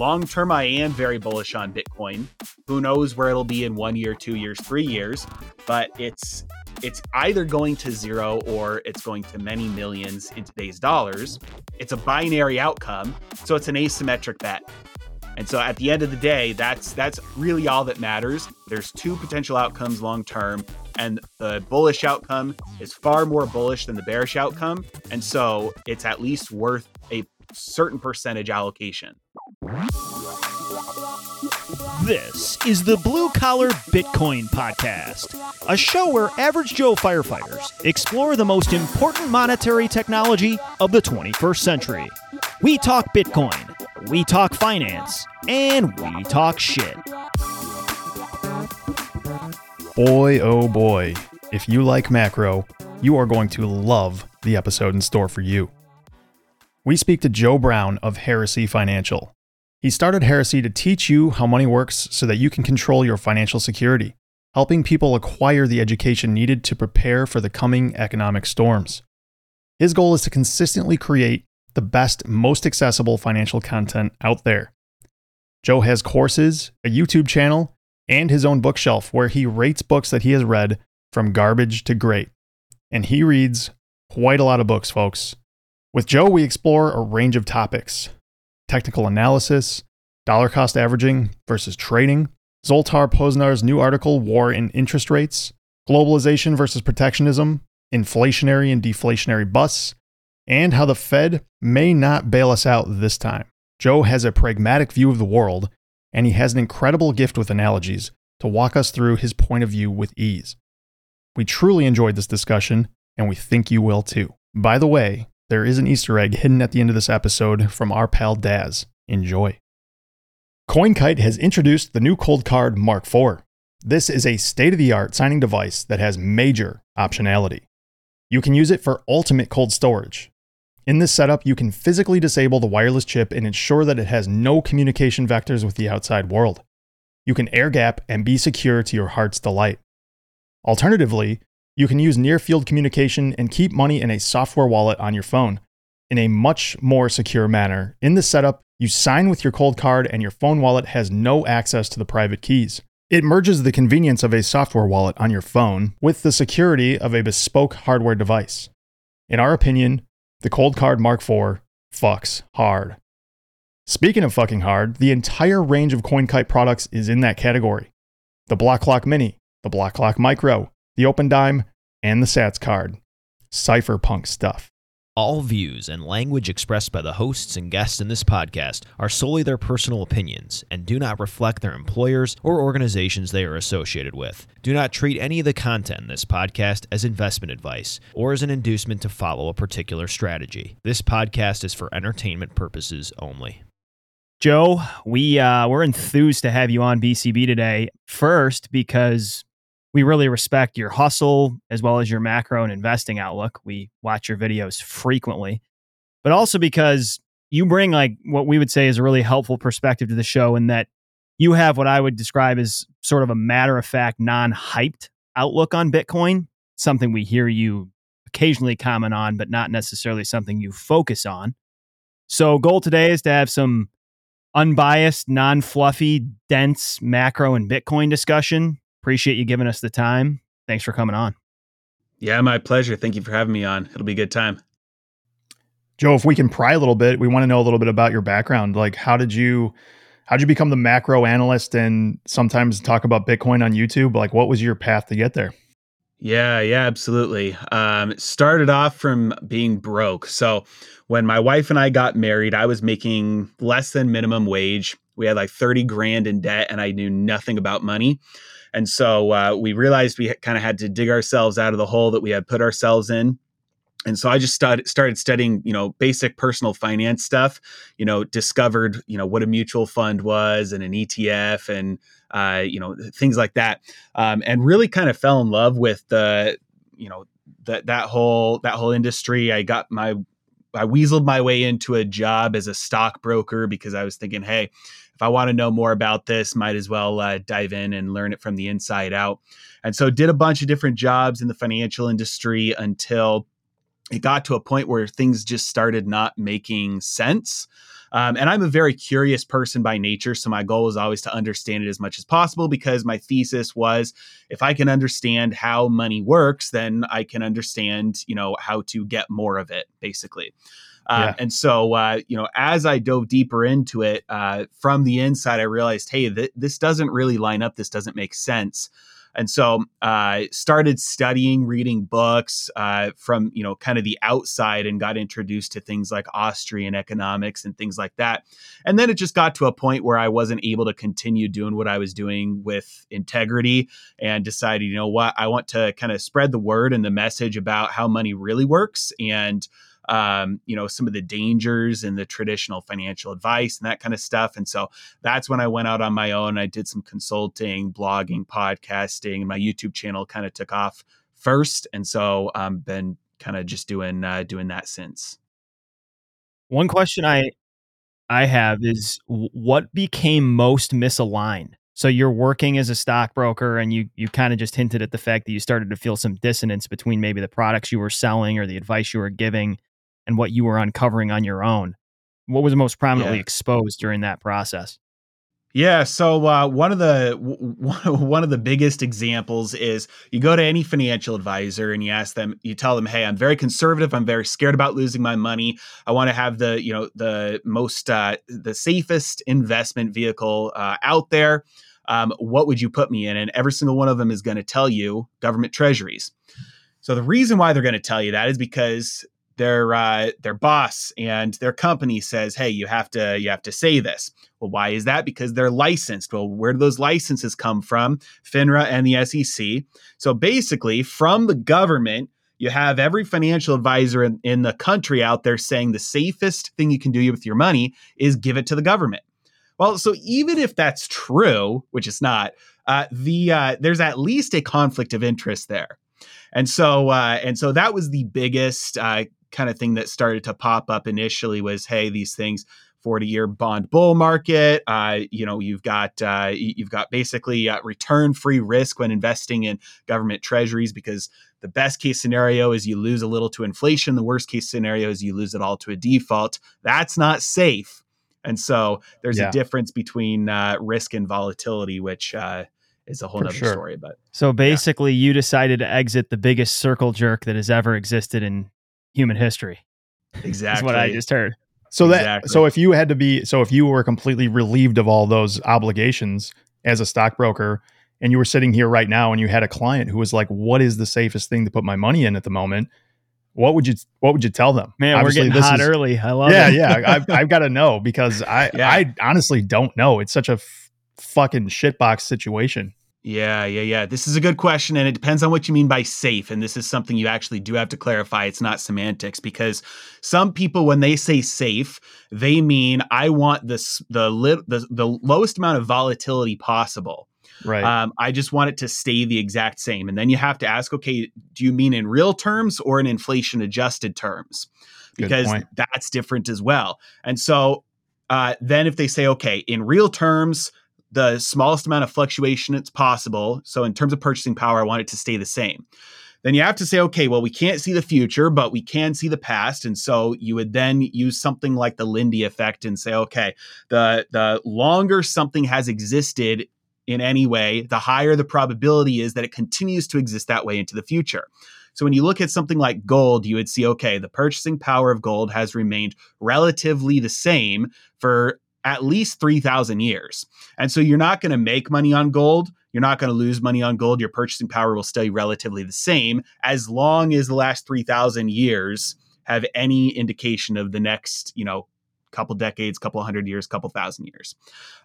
long term, I am very bullish on Bitcoin. Who knows where it'll be in one year, two years, three years? But it's it's either going to zero or it's going to many millions in today's dollars. It's a binary outcome, so it's an asymmetric bet. And so at the end of the day, that's that's really all that matters. There's two potential outcomes long term, and the bullish outcome is far more bullish than the bearish outcome, and so it's at least worth a certain percentage allocation. This is the Blue Collar Bitcoin Podcast, a show where average Joe firefighters explore the most important monetary technology of the 21st century. We talk Bitcoin, we talk finance, and we talk shit. Boy, oh boy, if you like macro, you are going to love the episode in store for you. We speak to Joe Brown of Heresy Financial. He started Heresy to teach you how money works so that you can control your financial security, helping people acquire the education needed to prepare for the coming economic storms. His goal is to consistently create the best, most accessible financial content out there. Joe has courses, a YouTube channel, and his own bookshelf where he rates books that he has read from garbage to great. And he reads quite a lot of books, folks. With Joe, we explore a range of topics technical analysis, dollar cost averaging versus trading, Zoltan Pozsar's new article, War and Interest Rates, globalization versus protectionism, inflationary and deflationary busts, and how the Fed may not bail us out this time. Joe has a pragmatic view of the world, and he has an incredible gift with analogies to walk us through his point of view with ease. We truly enjoyed this discussion, and we think you will too. By the way, there is an Easter egg hidden at the end of this episode from our pal Daz. Enjoy. CoinKite has introduced the new Coldcard Mark IV. This is a state of the art signing device that has major optionality. You can use it for ultimate cold storage. In this setup, you can physically disable the wireless chip and ensure that it has no communication vectors with the outside world. You can air gap and be secure to your heart's delight. Alternatively, you can use near field communication and keep money in a software wallet on your phone in a much more secure manner. In this setup, you sign with your Coldcard and your phone wallet has no access to the private keys. It merges the convenience of a software wallet on your phone with the security of a bespoke hardware device. In our opinion, the Coldcard Mark IV fucks hard. Speaking of fucking hard, the entire range of CoinKite products is in that category. The Block Clock Mini, the Block Clock Micro, the Opendime, and the Satscard. Cypherpunk stuff. All views and language expressed by the hosts and guests in this podcast are solely their personal opinions and do not reflect their employers or organizations they are associated with. Do not treat any of the content in this podcast as investment advice or as an inducement to follow a particular strategy. This podcast is for entertainment purposes only. Joe, we uh, we're enthused to have you on BCB today. First, because we really respect your hustle as well as your macro and investing outlook. We watch your videos frequently, but also because you bring like what we would say is a really helpful perspective to the show in that you have what I would describe as sort of a matter of fact, non hyped outlook on Bitcoin, something we hear you occasionally comment on, but not necessarily something you focus on. So, goal today is to have some unbiased, non fluffy, dense macro and Bitcoin discussion Appreciate you giving us the time. Thanks for coming on. Yeah, my pleasure. Thank you for having me on. It'll be a good time. Joe, if we can pry a little bit, we want to know a little bit about your background. Like how did you how did you become the macro analyst and sometimes talk about Bitcoin on YouTube? Like what was your path to get there? Yeah, yeah, absolutely. Um, started off from being broke. So when my wife and I got married, I was making less than minimum wage. We had like 30 grand in debt and I knew nothing about money. And so uh, we realized we kind of had to dig ourselves out of the hole that we had put ourselves in. And so I just started started studying, you know, basic personal finance stuff. You know, discovered, you know, what a mutual fund was and an ETF and uh, you know things like that, um, and really kind of fell in love with the, you know, that that whole that whole industry. I got my I weaseled my way into a job as a stockbroker because I was thinking, hey, if I want to know more about this, might as well uh, dive in and learn it from the inside out. And so did a bunch of different jobs in the financial industry until it got to a point where things just started not making sense. Um, and I'm a very curious person by nature. So my goal was always to understand it as much as possible because my thesis was if I can understand how money works, then I can understand, you know, how to get more of it, basically. Um, yeah. And so, uh, you know, as I dove deeper into it uh, from the inside, I realized, hey, th- this doesn't really line up. This doesn't make sense. And so I uh, started studying, reading books uh, from, you know, kind of the outside and got introduced to things like Austrian economics and things like that. And then it just got to a point where I wasn't able to continue doing what I was doing with integrity and decided, you know what, I want to kind of spread the word and the message about how money really works and um, you know, some of the dangers and the traditional financial advice and that kind of stuff. And so that's when I went out on my own. I did some consulting, blogging, podcasting, my YouTube channel kind of took off first. And so I've um, been kind of just doing uh, doing that since. One question I I have is what became most misaligned? So you're working as a stockbroker and you you kind of just hinted at the fact that you started to feel some dissonance between maybe the products you were selling or the advice you were giving and what you were uncovering on your own. What was most prominently yeah. exposed during that process? Yeah, so uh, one of the one of the biggest examples is you go to any financial advisor and you ask them, you tell them, "Hey, I'm very conservative. I'm very scared about losing my money. I want to have the you know the most uh, the safest investment vehicle uh, out there. Um, what would you put me in?" And every single one of them is going to tell you government treasuries. So the reason why they're going to tell you that is because their uh, their boss and their company says, "Hey, you have to you have to say this." Well, why is that? Because they're licensed. Well, where do those licenses come from? FINRA and the SEC. So basically, from the government, you have every financial advisor in, in the country out there saying the safest thing you can do with your money is give it to the government. Well, so even if that's true, which it's not, uh, the uh, there's at least a conflict of interest there. And so, uh, and so that was the biggest uh, kind of thing that started to pop up initially was, hey, these things 40 year bond bull market. Uh, you know, you've got uh, you've got basically uh, return free risk when investing in government treasuries because the best case scenario is you lose a little to inflation. The worst case scenario is you lose it all to a default. That's not safe. And so there's yeah. a difference between uh, risk and volatility, which uh, is a whole other sure. story. But so basically, yeah. you decided to exit the biggest circle jerk that has ever existed in human history. Exactly. That's what I just heard. So exactly. that so if you had to be so if you were completely relieved of all those obligations as a stockbroker and you were sitting here right now and you had a client who was like what is the safest thing to put my money in at the moment what would you what would you tell them man Obviously, we're getting hot is, early i love yeah, it yeah yeah I've, I've got to know because i yeah. i honestly don't know it's such a f- fucking shitbox situation yeah, yeah, yeah. This is a good question, and it depends on what you mean by safe. And this is something you actually do have to clarify. It's not semantics because some people, when they say safe, they mean I want this the the, the lowest amount of volatility possible. Right. Um, I just want it to stay the exact same. And then you have to ask, okay, do you mean in real terms or in inflation adjusted terms? Because that's different as well. And so uh, then if they say, okay, in real terms, the smallest amount of fluctuation it's possible. So, in terms of purchasing power, I want it to stay the same. Then you have to say, okay, well, we can't see the future, but we can see the past. And so you would then use something like the Lindy effect and say, okay, the, the longer something has existed in any way, the higher the probability is that it continues to exist that way into the future. So when you look at something like gold, you would see, okay, the purchasing power of gold has remained relatively the same for at least 3,000 years. And so you're not going to make money on gold. You're not going to lose money on gold. Your purchasing power will stay relatively the same as long as the last 3,000 years have any indication of the next, you know, couple decades, couple hundred years, couple thousand years.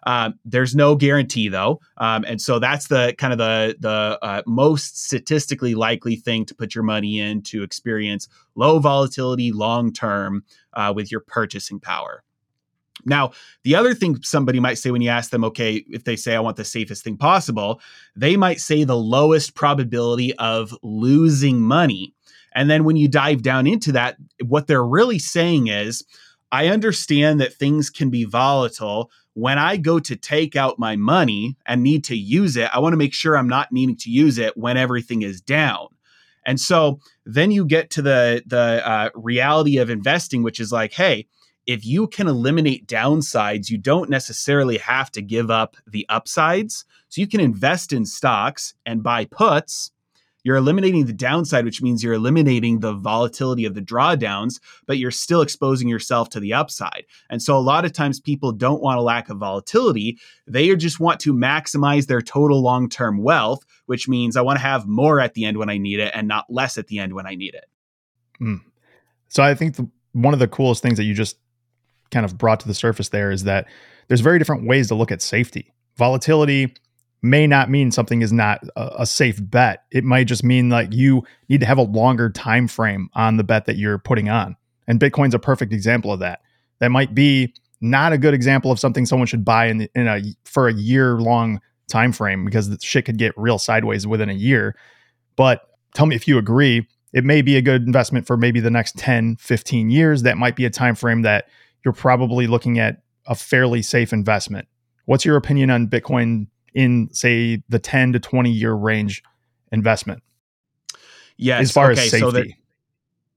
Um, there's no guarantee though, um, and so that's the kind of the the uh, most statistically likely thing to put your money in to experience low volatility long term uh, with your purchasing power. Now, the other thing somebody might say when you ask them, okay, if they say, I want the safest thing possible, they might say the lowest probability of losing money. And then when you dive down into that, what they're really saying is, I understand that things can be volatile. When I go to take out my money and need to use it, I want to make sure I'm not needing to use it when everything is down. And so then you get to the the uh, reality of investing, which is like, hey, if you can eliminate downsides, you don't necessarily have to give up the upsides. So you can invest in stocks and buy puts you're eliminating the downside, which means you're eliminating the volatility of the drawdowns, but you're still exposing yourself to the upside. And so a lot of times people don't want a lack of volatility. They just want to maximize their total long term wealth, which means I want to have more at the end when I need it and not less at the end when I need it. Mm. So I think the, one of the coolest things that you just kind of brought to the surface there is that there's very different ways to look at safety. Volatility may not mean something is not a, a, safe bet. It might just mean like you need to have a longer time frame on the bet that you're putting on. And Bitcoin's a perfect example of that. That might be not a good example of something someone should buy in, in a for a year long time frame because the shit could get real sideways within a year. But tell me if you agree, it may be a good investment for maybe the next 10, 15 years. That might be a time frame that you're probably looking at a fairly safe investment. What's your opinion on Bitcoin in say the 10 to 20 year range investment? Yes as far okay, as safety. so that,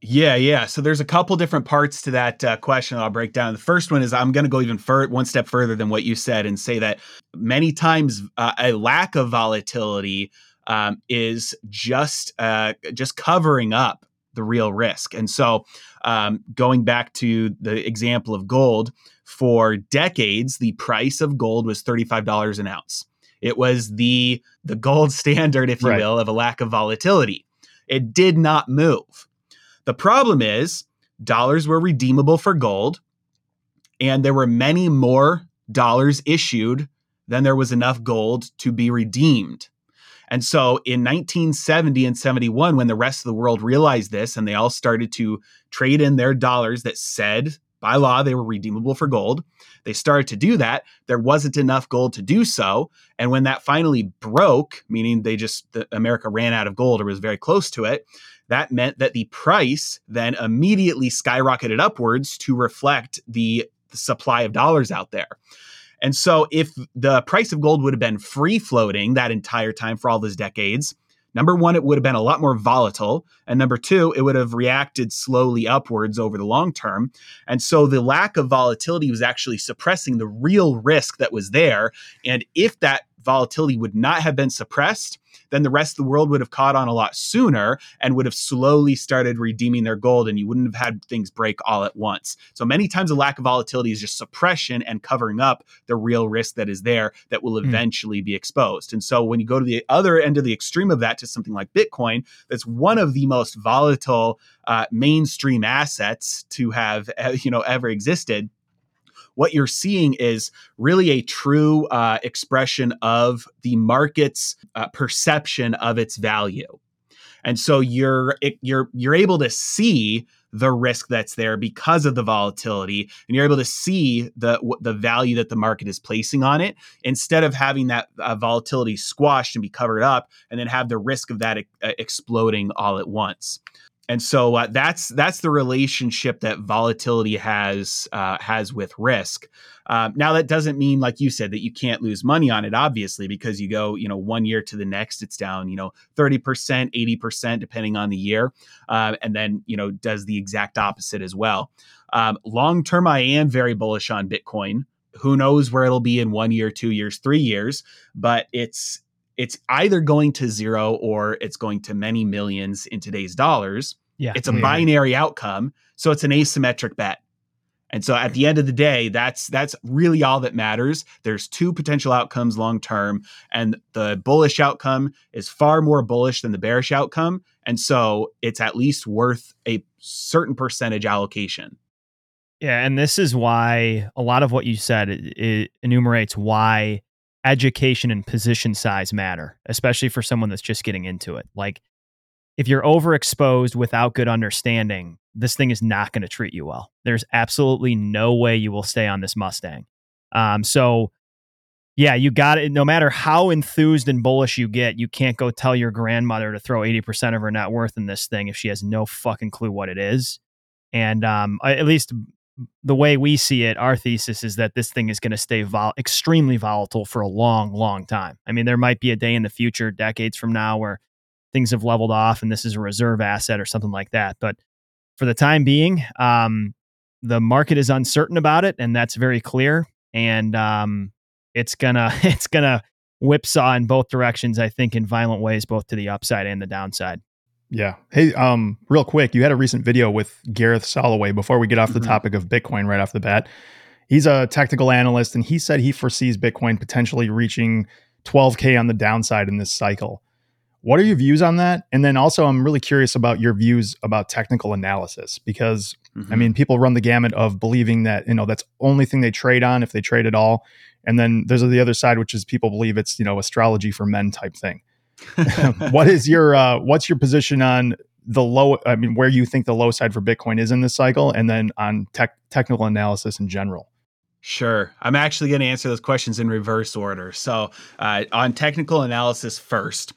yeah yeah so there's a couple different parts to that uh, question i'll break down. The first one is i'm going to go even fur- one step further than what you said and say that many times uh, a lack of volatility um, is just uh, just covering up the real risk and so um, going back to the example of gold for decades the price of gold was $35 an ounce it was the the gold standard, if you right. will, of a lack of volatility. It did not move. The problem is dollars were redeemable for gold, and there were many more dollars issued than there was enough gold to be redeemed. And so in 1970 and 71, when the rest of the world realized this and they all started to trade in their dollars that said by law they were redeemable for gold, they started to do that. There wasn't enough gold to do so. And when that finally broke, meaning they just, the, America ran out of gold or was very close to it, that meant that the price then immediately skyrocketed upwards to reflect the, the supply of dollars out there. And so, if the price of gold would have been free floating that entire time for all those decades, Number one, it would have been a lot more volatile. And number two, it would have reacted slowly upwards over the long term. And so the lack of volatility was actually suppressing the real risk that was there. And if that volatility would not have been suppressed, then the rest of the world would have caught on a lot sooner and would have slowly started redeeming their gold and you wouldn't have had things break all at once. So many times a lack of volatility is just suppression and covering up the real risk that is there that will hmm. eventually mm. be exposed. And so when you go to the other end of the extreme of that to something like Bitcoin, that's one of the most volatile uh, mainstream assets to have you know ever existed what you're seeing is really a true uh, expression of the market's uh, perception of its value. And so you're you're you're able to see the risk that's there because of the volatility and you're able to see the the value that the market is placing on it instead of having that uh, volatility squashed and be covered up and then have the risk of that uh, exploding all at once and so uh, that's that's the relationship that volatility has uh, has with risk. Um, now that doesn't mean, like you said, that you can't lose money on it, obviously, because you go, you know, one year to the next, it's down, you know, thirty percent, eighty percent, depending on the year, uh, and then you know does the exact opposite as well. Um, long term, I am very bullish on Bitcoin. Who knows where it'll be in one year, two years, three years, but it's it's either going to zero or it's going to many millions in today's dollars. Yeah. It's a mm-hmm. binary outcome. So it's an asymmetric bet. And so at the end of the day, that's that's really all that matters. There's two potential outcomes long term, and the bullish outcome is far more bullish than the bearish outcome. And so it's at least worth a certain percentage allocation. Yeah, and this is why a lot of what you said it, it enumerates why education and position size matter, especially for someone that's just getting into it. Like if you're overexposed without good understanding, this thing is not going to treat you well. There's absolutely no way you will stay on this Mustang. Um, so yeah, you got it. No matter how enthused and bullish you get, you can't go tell your grandmother to throw 80% of her net worth in this thing if she has no fucking clue what it is. And um, at least the way we see it, our thesis is that this thing is going to stay vol- extremely volatile for a long, long time. I mean, there might be a day in the future, decades from now, where things have leveled off and this is a reserve asset or something like that. But for the time being, um, the market is uncertain about it, and that's very clear. And um, it's gonna it's gonna whipsaw in both directions. I think in violent ways, both to the upside and the downside. Yeah. Hey, um, real quick, you had a recent video with Gareth Soloway before we get off the Mhm. topic of Bitcoin right off the bat. He's a technical analyst and he said he foresees Bitcoin potentially reaching 12K on the downside in this cycle. What are your views on that? And then also, I'm really curious about your views about technical analysis because I mean, people run the gamut of believing that, you know, that's only thing they trade on if they trade at all. And then there's the other side, which is people believe it's, you know, astrology for men type thing. what is your uh, what's your position on the low? I mean, where you think the low side for Bitcoin is in this cycle, and then on tech technical analysis in general. Sure. I'm actually going to answer those questions in reverse order. So, uh, on technical analysis first,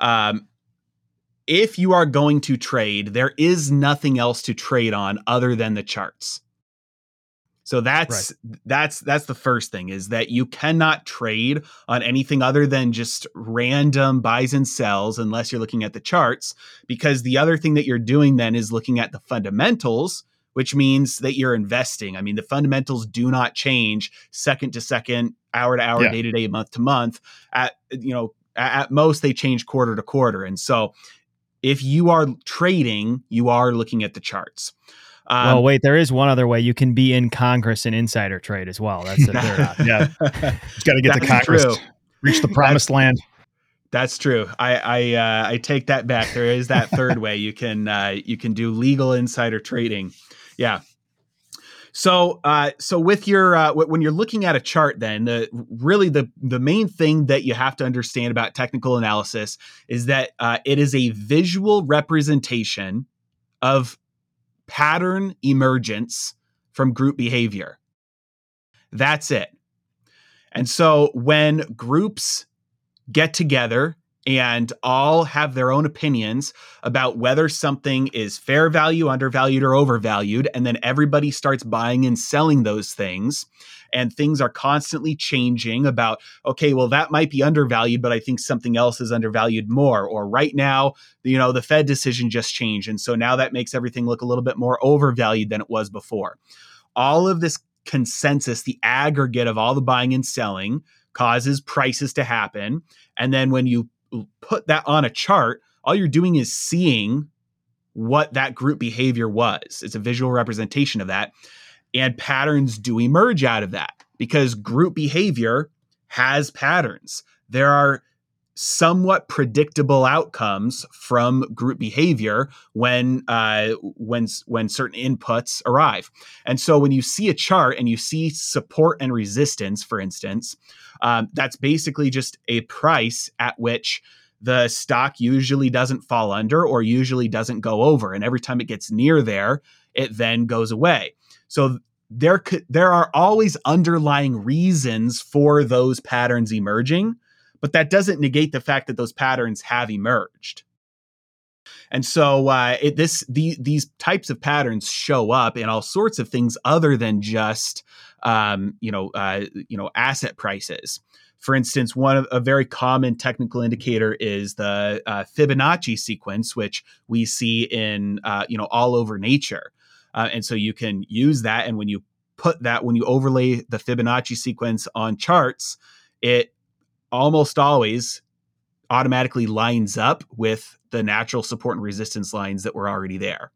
um, if you are going to trade, there is nothing else to trade on other than the charts. So that's that's that's the first thing is that you cannot trade on anything other than just random buys and sells unless you're looking at the charts because the other thing that you're doing then is looking at the fundamentals which means that you're investing. I mean, the fundamentals do not change second to second, hour to hour, Yeah. day to day, month to month. At you know, at most they change quarter to quarter. And so, if you are trading, you are looking at the charts. Um, well, wait, there is one other way you can be in Congress and insider trade as well. That's the third option. Yeah. Just got to get to Congress, true. reach the promised land. That's true. I I, uh, I take that back. There is that third way you can uh, you can do legal insider trading. Yeah. So uh, so with your uh, wh- when you're looking at a chart, then the really the the main thing that you have to understand about technical analysis is that uh, it is a visual representation of pattern emergence from group behavior. That's it. And so when groups get together and all have their own opinions about whether something is fair value, undervalued, or overvalued. And then everybody starts buying and selling those things. And things are constantly changing about, okay, well, that might be undervalued, but I think something else is undervalued more. Or right now, you know, the Fed decision just changed. And so now that makes everything look a little bit more overvalued than it was before. All of this consensus, the aggregate of all the buying and selling, causes prices to happen. And then when you put that on a chart, all you're doing is seeing what that group behavior was. It's a visual representation of that. And patterns do emerge out of that because group behavior has patterns. There are somewhat predictable outcomes from group behavior when uh, when when certain inputs arrive. And so when you see a chart and you see support and resistance, for instance, um, that's basically just a price at which the stock usually doesn't fall under or usually doesn't go over. And every time it gets near there, it then goes away. So there could there are always underlying reasons for those patterns emerging, but that doesn't negate the fact that those patterns have emerged. And so uh, it, this the, these types of patterns show up in all sorts of things other than just um, you know uh, you know asset prices. For instance, one of a very common technical indicator is the uh, Fibonacci sequence, which we see in uh, you know all over nature. Uh, and so you can use that, and when you put that, when you overlay the Fibonacci sequence on charts, it almost always automatically lines up with the natural support and resistance lines that were already there.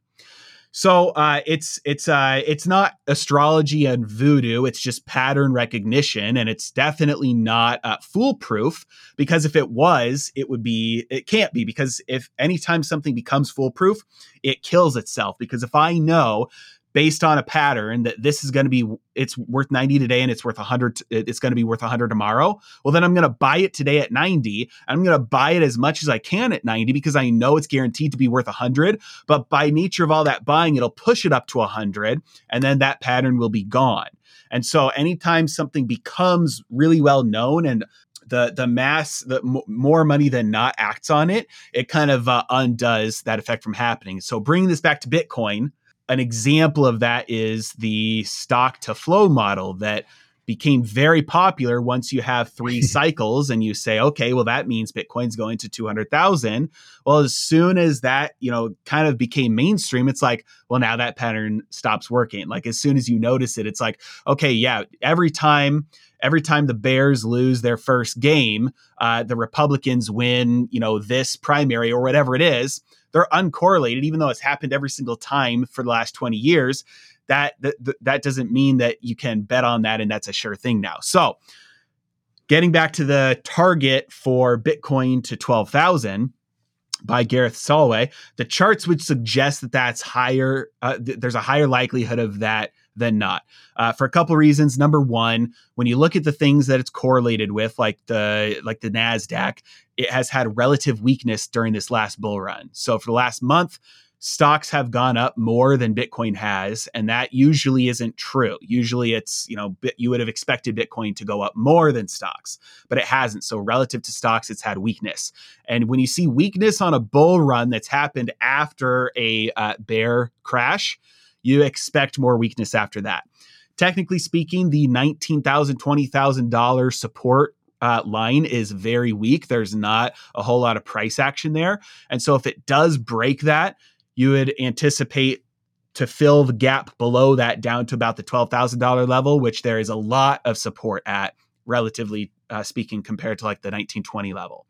So uh, it's it's uh, it's not astrology and voodoo. It's just pattern recognition, and it's definitely not uh, foolproof. Because if it was, it would be. It can't be because if anytime something becomes foolproof, it kills itself. Because if I know based on a pattern that this is going to be it's worth 90 today and it's worth 100 it's going to be worth 100 tomorrow. Well then i'm going to buy it today at 90 i'm going to buy it as much as i can at 90 because i know it's guaranteed to be worth 100 but by nature of all that buying it'll push it up to 100 and then that pattern will be gone. And so anytime something becomes really well known and the the mass the m- more money than not acts on it it kind of uh, undoes that effect from happening. So bringing this back to bitcoin an example of that is the stock to flow model that became very popular once you have three cycles and you say, okay, well, that means Bitcoin's going to 200,000. Well, as soon as that, you know, kind of became mainstream, it's like, well, now that pattern stops working. Like as soon as you notice it, it's like, okay, yeah, every time every time the Bears lose their first game, uh, the Republicans win, you know, this primary or whatever it is. They're uncorrelated, even though it's happened every single time for the last 20 years that, that that doesn't mean that you can bet on that and that's a sure thing now. So, getting back to the target for Bitcoin to 12,000 by Gareth Soloway, the charts would suggest that that's higher. Uh, th- there's a higher likelihood of that than not uh, for a couple reasons. Number one, when you look at the things that it's correlated with, like the like the Nasdaq, it has had relative weakness during this last bull run. So for the last month, stocks have gone up more than Bitcoin has, and that usually isn't true. Usually, it's you know you would have expected Bitcoin to go up more than stocks, but it hasn't. So relative to stocks, it's had weakness. And when you see weakness on a bull run that's happened after a uh, bear crash, you expect more weakness after that. Technically speaking, the $19,000, $20,000 support uh, line is very weak. There's not a whole lot of price action there. And so if it does break that, you would anticipate to fill the gap below that down to about the $12,000 level, which there is a lot of support at, relatively uh, speaking, compared to like the 1920 level.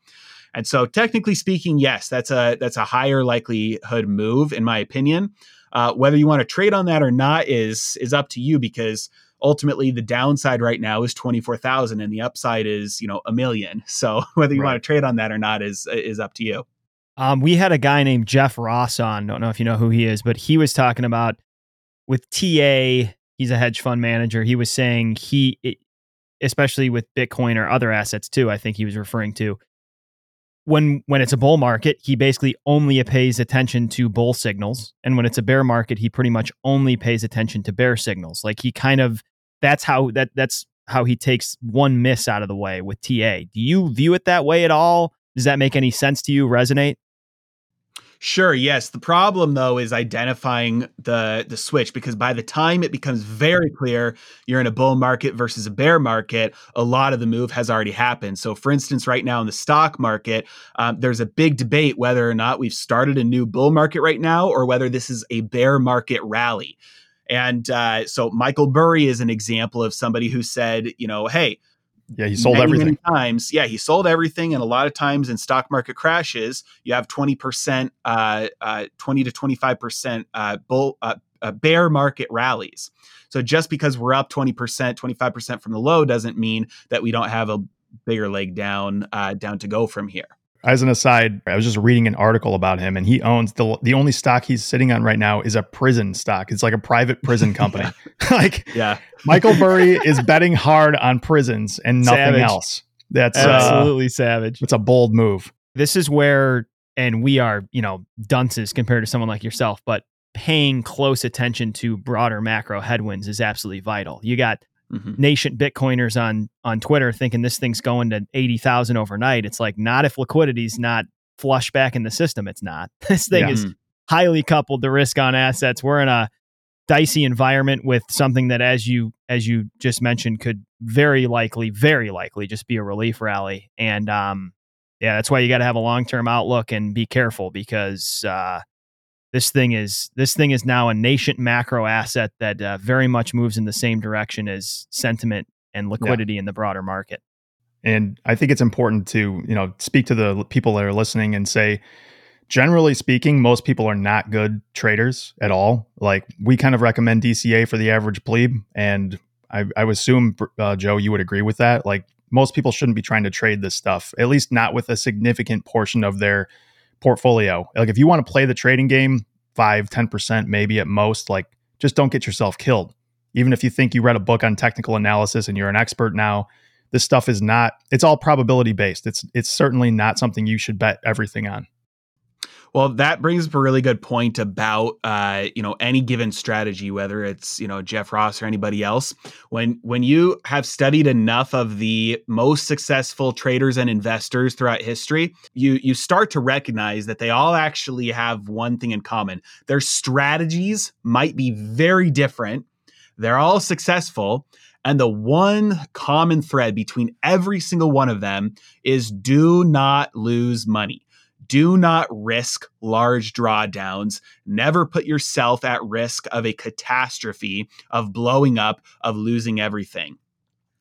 And so, technically speaking, yes, that's a that's a higher likelihood move, in my opinion. Uh, whether you want to trade on that or not is is up to you because ultimately the downside right now is 24,000 and the upside is, you know, a million. So whether you right. want to trade on that or not is is up to you. Um, we had a guy named Jeff Ross on. Don't know if you know who he is, but he was talking about with TA. He's a hedge fund manager. He was saying he, especially with Bitcoin or other assets too. I think he was referring to when when it's a bull market, he basically only pays attention to bull signals, and when it's a bear market, he pretty much only pays attention to bear signals. Like he kind of that's how that that's how he takes one miss out of the way with TA. Do you view it that way at all? Does that make any sense to you? Resonate? Sure, yes. The problem though is identifying the the switch because by the time it becomes very clear you're in a bull market versus a bear market, a lot of the move has already happened. So, for instance, right now in the stock market, um, there's a big debate whether or not we've started a new bull market right now or whether this is a bear market rally. And uh, so, Michael Burry is an example of somebody who said, you know, hey, yeah, he sold many, everything. Many times, yeah, he sold everything, and a lot of times in stock market crashes, you have twenty percent, uh, uh, twenty to twenty five percent uh, bull uh, uh, bear market rallies. So just because we're up twenty percent, twenty five percent from the low, doesn't mean that we don't have a bigger leg down uh, down to go from here. As an aside, I was just reading an article about him, and he owns the the only stock he's sitting on right now is a prison stock. It's like a private prison company. like, yeah, Michael Burry is betting hard on prisons and nothing savage. else. That's uh, absolutely uh, savage. It's a bold move. This is where, and we are, you know, dunces compared to someone like yourself, but paying close attention to broader macro headwinds is absolutely vital. You got mm-hmm. nation Bitcoiners on on Twitter thinking this thing's going to eighty thousand overnight. It's like not if liquidity's not flush back in the system. It's not. This thing yeah. is highly coupled to risk on assets. We're in a dicey environment with something that, as you as you just mentioned, could very likely, very likely just be a relief rally. And um, yeah, that's why you got to have a long term outlook and be careful because uh, this thing is this thing is now a nascent macro asset that uh, very much moves in the same direction as sentiment and liquidity yeah. in the broader market. And I think it's important to you know speak to the people that are listening and say, generally speaking, most people are not good traders at all. Like we kind of recommend DCA for the average plebe, and I, I would assume uh, Joe, you would agree with that. Like most people shouldn't be trying to trade this stuff, at least not with a significant portion of their portfolio. Like if you want to play the trading game, five, 10% maybe at most, like just don't get yourself killed. Even if you think you read a book on technical analysis and you're an expert now, this stuff is not, it's all probability based. It's it's certainly not something you should bet everything on. Well, that brings up a really good point about uh, you know any given strategy, whether it's you know Jeff Ross or anybody else. When when you have studied enough of the most successful traders and investors throughout history, you you start to recognize that they all actually have one thing in common: their strategies might be very different. They're all successful, And the one common thread between every single one of them is do not lose money. Do not risk large drawdowns. Never put yourself at risk of a catastrophe, of blowing up, of losing everything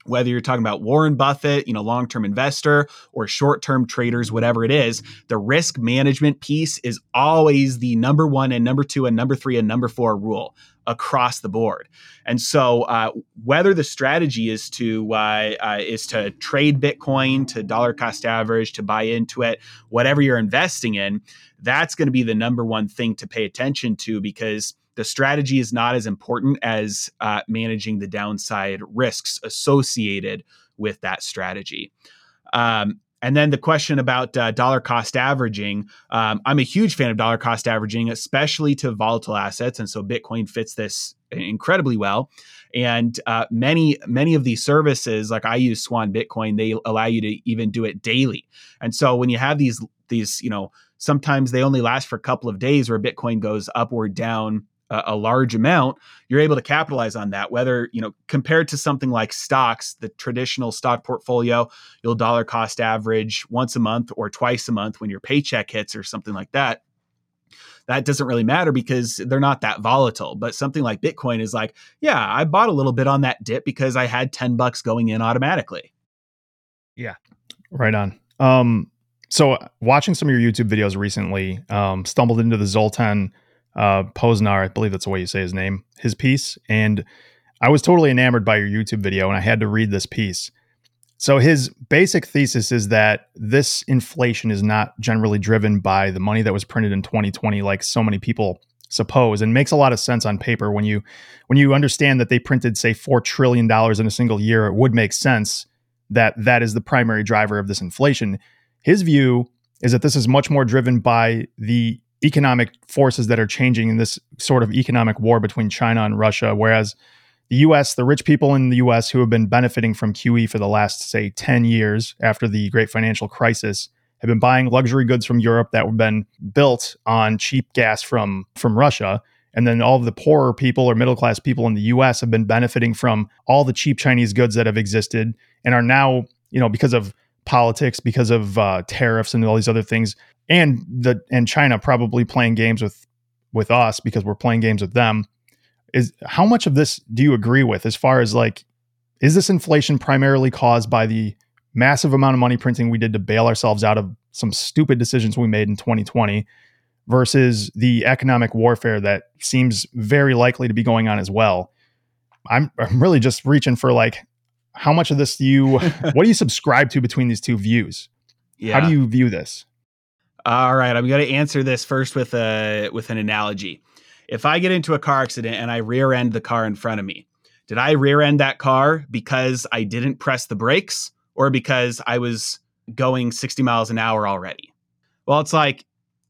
whether you're talking about Warren Buffett, you know, long-term investor or short-term traders, whatever it is, the risk management piece is always the number one and number two and number three and number four rule across the board. And so, uh, whether the strategy is to uh, uh, is to trade Bitcoin to dollar cost average to buy into it, whatever you're investing in, that's going to be the number one thing to pay attention to because the strategy is not as important as uh, managing the downside risks associated with that strategy. Um, and then the question about uh, dollar cost averaging. Um, I'm a huge fan of dollar cost averaging, especially to volatile assets. And so Bitcoin fits this incredibly well. And uh, many, many of these services, like I use Swan Bitcoin, they allow you to even do it daily. And so when you have these, these, you know, sometimes they only last for a couple of days where Bitcoin goes up or down a, a large amount, you're able to capitalize on that. Whether, you know, compared to something like stocks, the traditional stock portfolio, you'll dollar cost average once a month or twice a month when your paycheck hits or something like that that doesn't really matter because they're not that volatile. But something like Bitcoin is like, yeah, I bought a little bit on that dip because I had 10 bucks going in automatically. Yeah. Right on. Um, so watching some of your YouTube videos recently, um, stumbled into the Zoltan uh, Poznar, I believe that's the way you say his name, his piece. And I was totally enamored by your YouTube video and I had to read this piece. So his basic thesis is that this inflation is not generally driven by the money that was printed in 2020 like so many people suppose and makes a lot of sense on paper when you when you understand that they printed say 4 trillion dollars in a single year it would make sense that that is the primary driver of this inflation. His view is that this is much more driven by the economic forces that are changing in this sort of economic war between China and Russia. Whereas the US, the rich people in the US who have been benefiting from QE for the last, say, 10 years after the great financial crisis, have been buying luxury goods from Europe that have been built on cheap gas from, from Russia. And then all of the poorer people or middle class people in the US have been benefiting from all the cheap Chinese goods that have existed and are now, you know, because of politics, because of uh, tariffs and all these other things, and the and China probably playing games with with us because we're playing games with them. Is how much of this do you agree with as far as like is this inflation primarily caused by the massive amount of money printing we did to bail ourselves out of some stupid decisions we made in 2020 versus the economic warfare that seems very likely to be going on as well? I'm, I'm really just reaching for like how much of this do you what do you subscribe to between these two views? Yeah. How do you view this? All right, I'm going to answer this first with a with an analogy. If I get into a car accident and I rear end the car in front of me, did I rear end that car because I didn't press the brakes or because I was going 60 miles an hour already? Well, it's like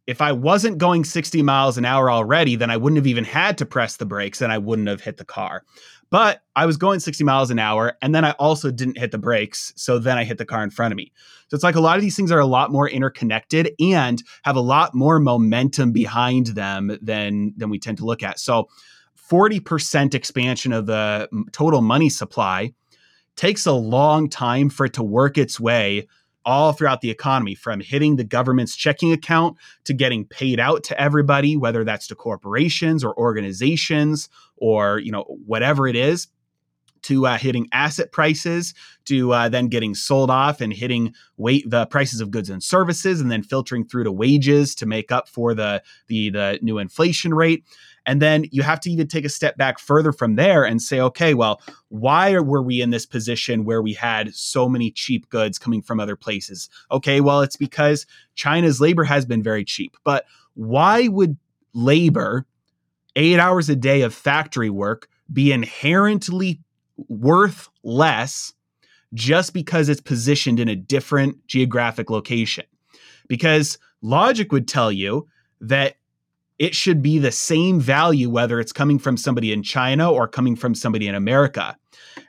if I wasn't going 60 miles an hour already, then I wouldn't have even had to press the brakes and I wouldn't have hit the car. But I was going 60 miles an hour and then I also didn't hit the brakes. So then I hit the car in front of me. So it's like a lot of these things are a lot more interconnected and have a lot more momentum behind them than, than we tend to look at. So 40% expansion of the total money supply takes a long time for it to work its way all throughout the economy from hitting the government's checking account to getting paid out to everybody whether that's to corporations or organizations or you know whatever it is to uh, hitting asset prices to uh, then getting sold off and hitting weight the prices of goods and services and then filtering through to wages to make up for the the the new inflation rate and then you have to even take a step back further from there and say, okay, well, why were we in this position where we had so many cheap goods coming from other places? Okay, well, it's because China's labor has been very cheap. But why would labor, eight hours a day of factory work, be inherently worth less just because it's positioned in a different geographic location? Because logic would tell you that it should be the same value whether it's coming from somebody in China or coming from somebody in America.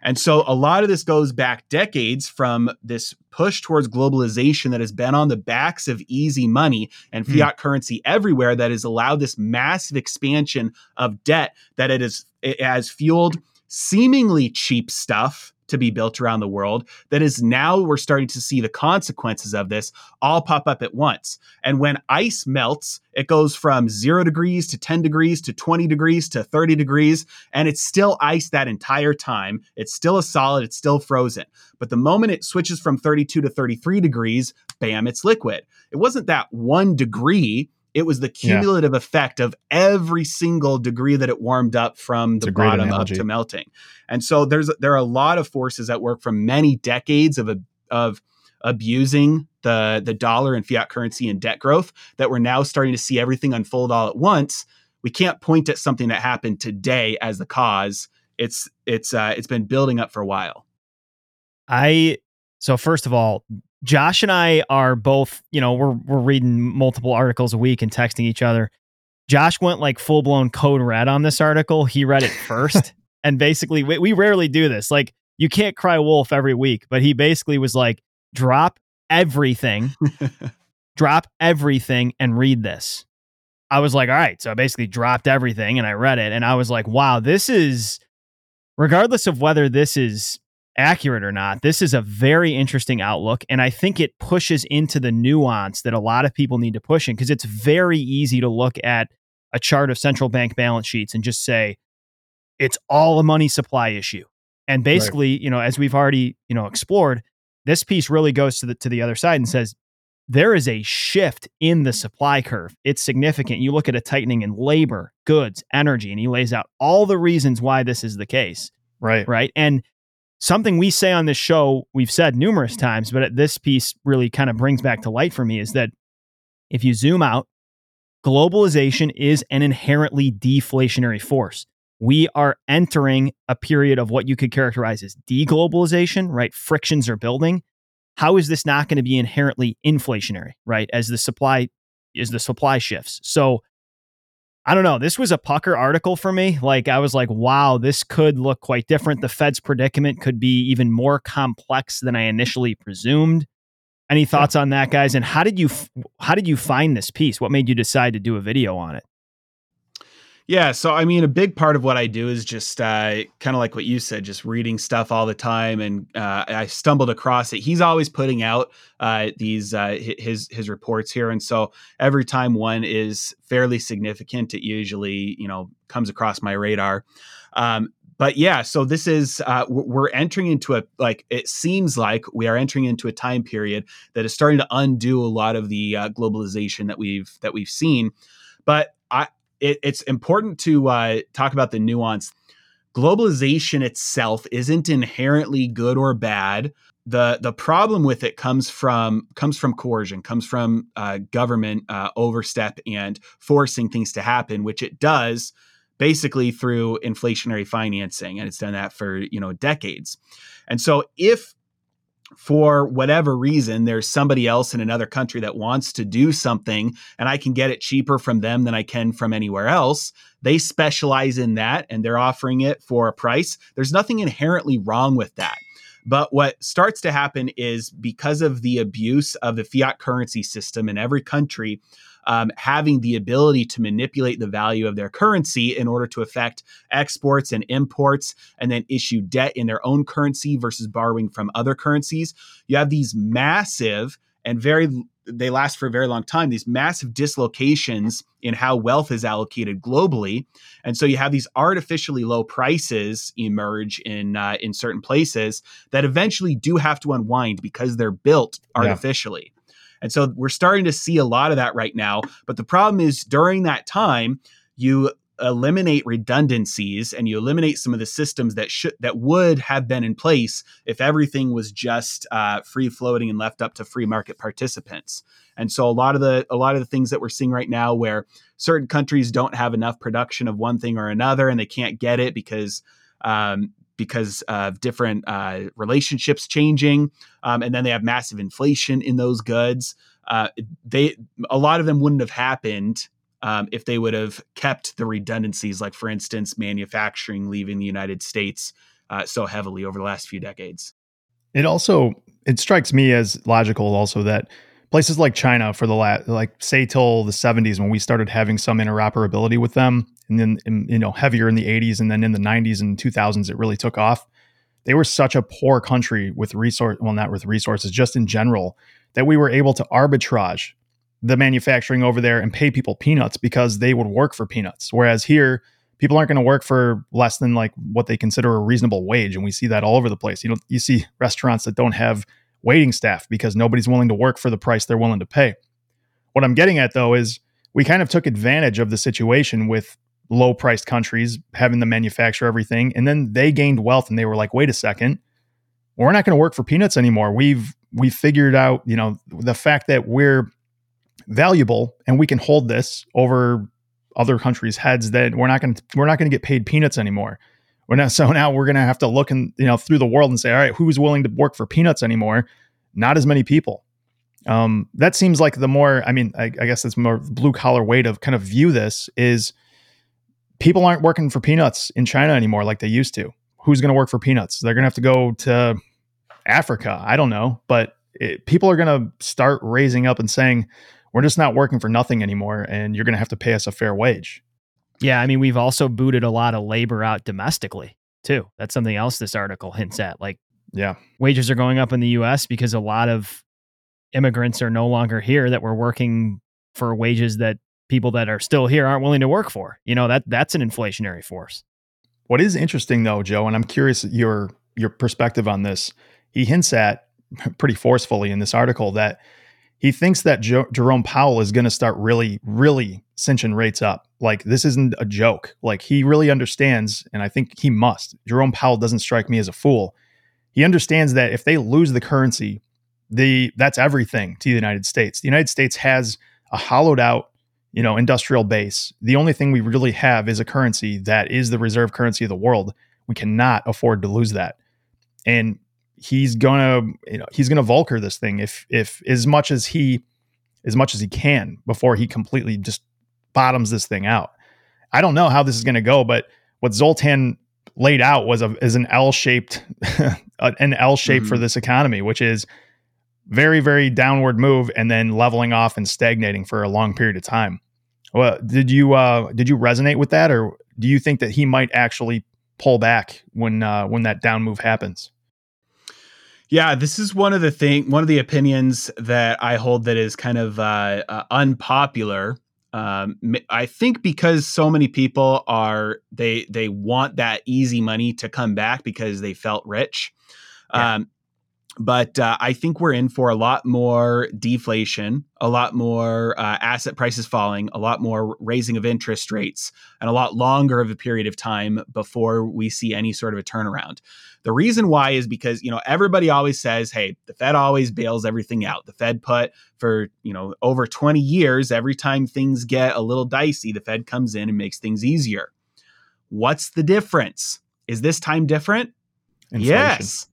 And so a lot of this goes back decades from this push towards globalization that has been on the backs of easy money and hmm. fiat currency everywhere that has allowed this massive expansion of debt that it, is, it has fueled seemingly cheap stuff to be built around the world that is now we're starting to see the consequences of this all pop up at once. And when ice melts, it goes from zero degrees to 10 degrees to 20 degrees to 30 degrees, and it's still ice that entire time. It's still a solid, it's still frozen. But the moment it switches from 32 to 33 degrees, bam, it's liquid. It wasn't that one degree it was the cumulative yeah. effect of every single degree that it warmed up from the bottom up to melting. And so there's there are a lot of forces at work from many decades of of abusing the the dollar and fiat currency and debt growth that we're now starting to see everything unfold all at once. We can't point at something that happened today as the cause. It's it's uh, it's been building up for a while. I so first of all, Josh and I are both, you know, we're we're reading multiple articles a week and texting each other. Josh went like full blown code red on this article. He read it first, and basically, we, we rarely do this. Like, you can't cry wolf every week, but he basically was like, drop everything, drop everything, and read this. I was like, all right. So I basically dropped everything and I read it, and I was like, wow, this is, regardless of whether this is accurate or not, this is a very interesting outlook. And I think it pushes into the nuance that a lot of people need to push in because it's very easy to look at a chart of central bank balance sheets and just say it's all a money supply issue. And basically, right. you know, as we've already, you know, explored, this piece really goes to the to the other side and says there is a shift in the supply curve. It's significant. You look at a tightening in labor, goods, energy, and he lays out all the reasons why this is the case. Right. Right. And something we say on this show, we've said numerous mm-hmm. times, but this piece really kind of brings back to light for me is that if you zoom out, globalization is an inherently deflationary force. We are entering a period of what you could characterize as deglobalization, right? Frictions are building. How is this not going to be inherently inflationary, right? As the supply as the supply shifts. So I don't know. This was a pucker article for me. Like I was like, wow, this could look quite different. The Fed's predicament could be even more complex than I initially presumed. Any thoughts on that, guys? And how did you how did you find this piece? What made you decide to do a video on it? Yeah, so I mean, a big part of what I do is just uh, kind of like what you said, just reading stuff all the time. And uh, I stumbled across it. He's always putting out uh, these uh, his his reports here, and so every time one is fairly significant, it usually you know comes across my radar. Um, but yeah, so this is uh, we're entering into a like it seems like we are entering into a time period that is starting to undo a lot of the uh, globalization that we've that we've seen. But I it, it's important to uh, talk about the nuance. Globalization itself isn't inherently good or bad. the The problem with it comes from comes from coercion, comes from uh, government uh, overstep and forcing things to happen, which it does basically through inflationary financing, and it's done that for you know decades. And so, if for whatever reason, there's somebody else in another country that wants to do something and I can get it cheaper from them than I can from anywhere else. They specialize in that and they're offering it for a price. There's nothing inherently wrong with that. But what starts to happen is because of the abuse of the fiat currency system in every country, um, having the ability to manipulate the value of their currency in order to affect exports and imports and then issue debt in their own currency versus borrowing from other currencies. You have these massive and very they last for a very long time these massive dislocations in how wealth is allocated globally. And so you have these artificially low prices emerge in uh, in certain places that eventually do have to unwind because they're built artificially and so we're starting to see a lot of that right now. But the problem is during that time, you eliminate redundancies and you eliminate some of the systems that should that would have been in place if everything was just uh, free floating and left up to free market participants. And so a lot of the a lot of the things that we're seeing right now, where certain countries don't have enough production of one thing or another, and they can't get it because um, because of different uh, relationships changing, um, and then they have massive inflation in those goods. Uh, they a lot of them wouldn't have happened um, if they would have kept the redundancies, like for instance, manufacturing leaving the United States uh, so heavily over the last few decades. It also it strikes me as logical also that places like China for the last like say till the 70s when we started having some interoperability with them and then you know heavier in the 80s and then in the 90s and 2000s it really took off. They were such a poor country with resource well not with resources just in general that we were able to arbitrage the manufacturing over there and pay people peanuts because they would work for peanuts. Whereas here people aren't going to work for less than like what they consider a reasonable wage and we see that all over the place. You know you see restaurants that don't have waiting staff because nobody's willing to work for the price they're willing to pay. What i'm getting at though is we kind of took advantage of the situation with low priced countries having to manufacture everything. And then they gained wealth and they were like, wait a second, we're not going to work for peanuts anymore. We've we figured out, you know, the fact that we're valuable and we can hold this over other countries' heads that we're not going to we're not going to get paid peanuts anymore. We're not so now we're going to have to look and, you know, through the world and say, all right, who's willing to work for peanuts anymore? Not as many people. Um, that seems like the more, I mean, I, I guess it's more blue collar way to kind of view this is people aren't working for peanuts in China anymore like they used to. Who's going to work for peanuts? They're going to have to go to Africa. I don't know, but it, people are going to start raising up and saying, we're just not working for nothing anymore, and you're going to have to pay us a fair wage. Yeah, I mean, we've also booted a lot of labor out domestically too. That's something else this article hints at. Like, yeah, wages are going up in the U.S. because a lot of immigrants are no longer here that were working for wages that people that are still here aren't willing to work for. You know, that that's an inflationary force. What is interesting though, Joe, and I'm curious your your perspective on this. He hints at pretty forcefully in this article that he thinks that jo- Jerome Powell is going to start really, really cinching rates up. Like this isn't a joke. Like he really understands, and I think he must. Jerome Powell doesn't strike me as a fool. He understands that if they lose the currency, the that's everything to the United States. The United States has a hollowed out you know, industrial base. The only thing we really have is a currency that is the reserve currency of the world. We cannot afford to lose that. And he's gonna, you know, he's gonna Volcker this thing if if as much as he as much as he can before he completely just bottoms this thing out. I don't know how this is gonna go, but what Zoltan laid out was a is an L shaped an L shape mm-hmm. for this economy, which is very very downward move and then leveling off and stagnating for a long period of time well did you uh did you resonate with that or do you think that he might actually pull back when uh when that down move happens yeah, this is one of the thing, one of the opinions that I hold that is kind of uh, uh, unpopular. Um, I think because so many people are they they want that easy money to come back because they felt rich. Yeah. Um, but uh, I think we're in for a lot more deflation, a lot more uh, asset prices falling, a lot more raising of interest rates, and a lot longer of a period of time before we see any sort of a turnaround. The reason why is because you know everybody always says, "Hey, the Fed always bails everything out." The Fed put for you know over 20 years, every time things get a little dicey, the Fed comes in and makes things easier. What's the difference? Is this time different? Inflation. Yes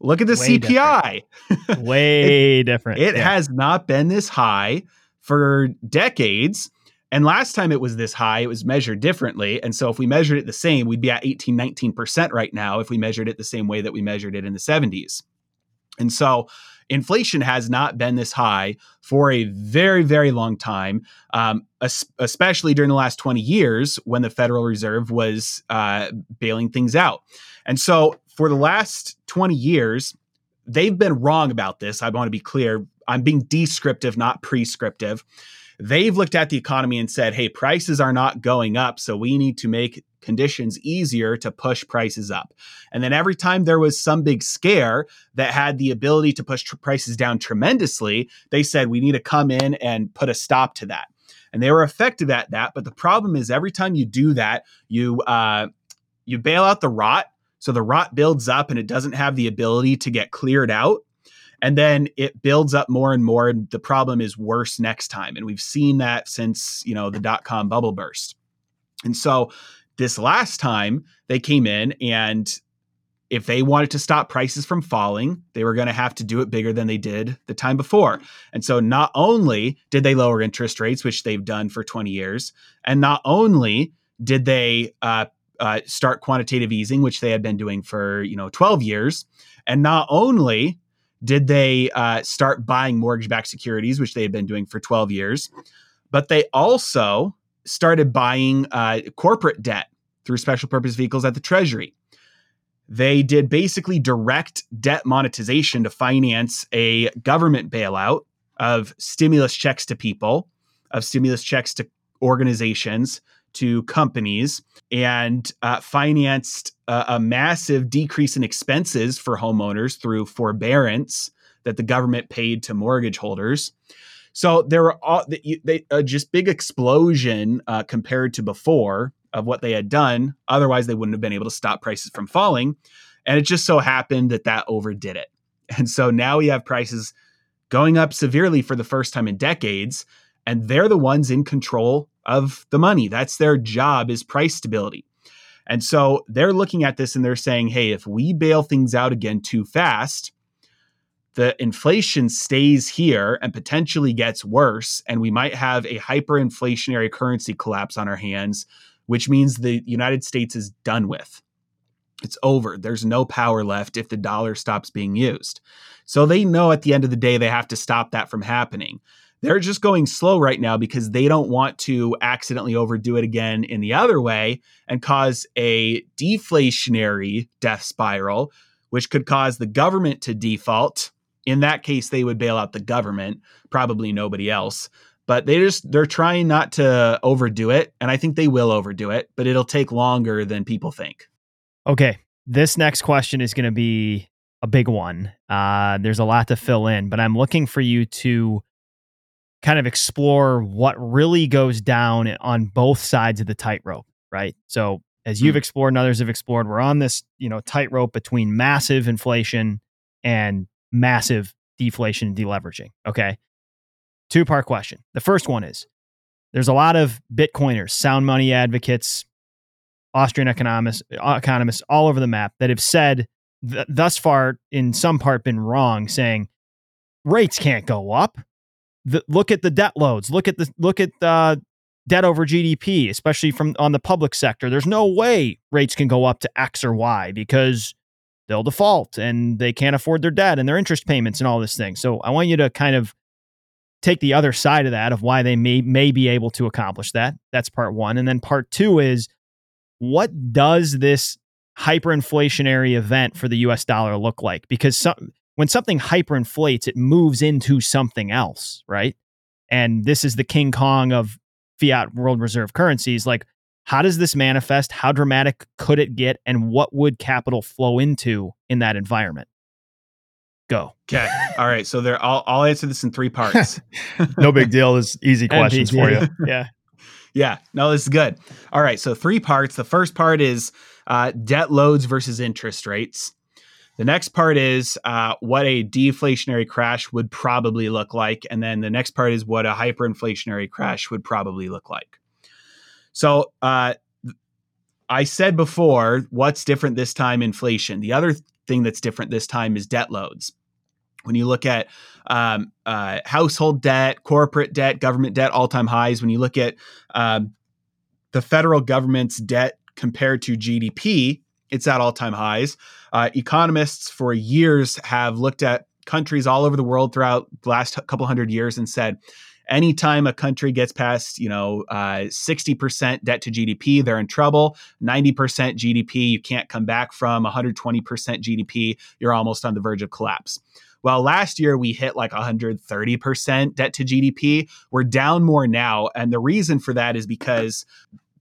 Look at the Way CPI. Different. Way it, different. It yeah. has not been this high for decades. And last time it was this high, it was measured differently. And so if we measured it the same, we'd be at 18, 19% right now if we measured it the same way that we measured it in the 70s. And so inflation has not been this high for a very, very long time, um, especially during the last 20 years when the Federal Reserve was uh, bailing things out. And so for the last 20 years, they've been wrong about this. I want to be clear. I'm being descriptive, not prescriptive. They've looked at the economy and said, hey, prices are not going up. So we need to make conditions easier to push prices up. And then every time there was some big scare that had the ability to push tr- prices down tremendously, they said, we need to come in and put a stop to that. And they were effective at that. But the problem is, every time you do that, you uh, you bail out the rot so the rot builds up and it doesn't have the ability to get cleared out. And then it builds up more and more. And the problem is worse next time. And we've seen that since, you know, the dot com bubble burst. And so this last time they came in and if they wanted to stop prices from falling, they were going to have to do it bigger than they did the time before. And so not only did they lower interest rates, which they've done for 20 years, and not only did they uh, uh, start quantitative easing, which they had been doing for you know 12 years. And not only did they uh, start buying mortgage-backed securities, which they had been doing for 12 years, but they also started buying uh, corporate debt through special purpose vehicles at the Treasury. They did basically direct debt monetization to finance a government bailout of stimulus checks to people, of stimulus checks to organizations, to companies, and uh, financed a, a massive decrease in expenses for homeowners through forbearance that the government paid to mortgage holders. So there were all they, they uh, just big explosion uh, compared to before of what they had done. Otherwise, they wouldn't have been able to stop prices from falling. And it just so happened that that overdid it. And so now we have prices going up severely for the first time in decades, and they're the ones in control of the money. That's their job is price stability. And so they're looking at this and they're saying, hey, if we bail things out again too fast, the inflation stays here and potentially gets worse, and we might have a hyperinflationary currency collapse on our hands, which means the United States is done with. It's over. There's no power left if the dollar stops being used. So they know at the end of the day they have to stop that from happening. They're just going slow right now because they don't want to accidentally overdo it again in the other way and cause a deflationary death spiral, which could cause the government to default. In that case, they would bail out the government, probably nobody else. But they just they're trying not to overdo it, and I think they will overdo it, but it'll take longer than people think. Okay, this next question is going to be a big one. Uh, there's a lot to fill in, but I'm looking for you to kind of explore what really goes down on both sides of the tightrope, right? So as you've mm. explored and others have explored, we're on this, you know, tightrope between massive inflation and massive deflation and deleveraging. Okay. Two part question. The first one is there's a lot of Bitcoiners, sound money advocates, Austrian economists, economists all over the map that have said th- thus far, in some part, been wrong, saying rates can't go up the, look at the debt loads. Look at the look at the debt over GDP, especially from on the public sector. There's no way rates can go up to X or Y because they'll default and they can't afford their debt and their interest payments and all this thing. So I want you to kind of take the other side of that of why they may may be able to accomplish that. That's part 1. And then part 2 is what does this hyperinflationary event for the US dollar look like? Because some when something hyperinflates, it moves into something else, right? And this is the King Kong of fiat world reserve currencies. Like, how does this manifest? How dramatic could it get? And what would capital flow into in that environment? Go. Okay. All right. So there, I'll, I'll answer this in three parts. no big deal. This easy questions for you. yeah. Yeah. No, this is good. All right. So three parts. The first part is uh, debt loads versus interest rates. The next part is uh, what a deflationary crash would probably look like. And then the next part is what a hyperinflationary crash would probably look like. So uh, I said before, what's different this time? Inflation. The other thing that's different this time is debt loads. When you look at um, uh, household debt, corporate debt, government debt, all time highs, when you look at um, the federal government's debt compared to GDP, it's at all time highs. Uh, economists for years have looked at countries all over the world throughout the last couple hundred years and said, anytime a country gets past you know uh, 60% debt to gdp they're in trouble. 90% gdp you can't come back from. 120% gdp you're almost on the verge of collapse. Well last year we hit like 130% debt to gdp we're down more now and the reason for that is because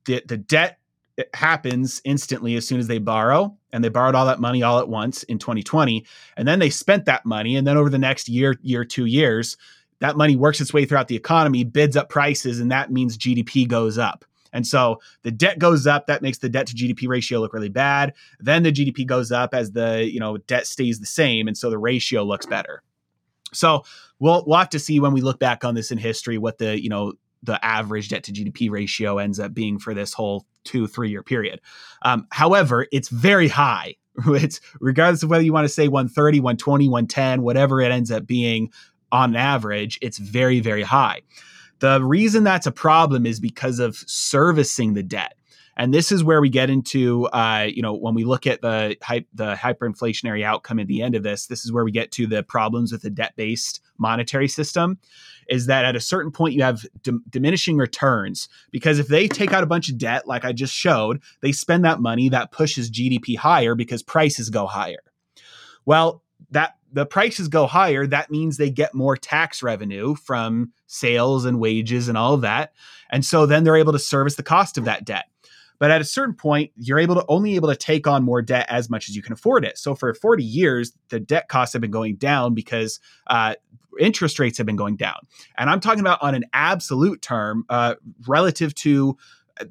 the, the debt it happens instantly as soon as they borrow and they borrowed all that money all at once in 2020 and then they spent that money and then over the next year year 2 years that money works its way throughout the economy bids up prices and that means GDP goes up. And so the debt goes up that makes the debt to GDP ratio look really bad. Then the GDP goes up as the you know debt stays the same and so the ratio looks better. So we'll we'll have to see when we look back on this in history what the you know the average debt to GDP ratio ends up being for this whole two, three year period. Um, however, it's very high. It's regardless of whether you want to say 130, 120, 110, whatever it ends up being on average, it's very, very high. The reason that's a problem is because of servicing the debt. And this is where we get into, uh, you know, when we look at the the hyperinflationary outcome at the end of this, this is where we get to the problems with the debt based monetary system. Is that at a certain point you have d- diminishing returns because if they take out a bunch of debt, like I just showed, they spend that money that pushes GDP higher because prices go higher. Well, that the prices go higher, that means they get more tax revenue from sales and wages and all of that. And so then they're able to service the cost of that debt. But at a certain point, you're able to only able to take on more debt as much as you can afford it. So for 40 years, the debt costs have been going down because uh, interest rates have been going down. And I'm talking about on an absolute term, uh, relative to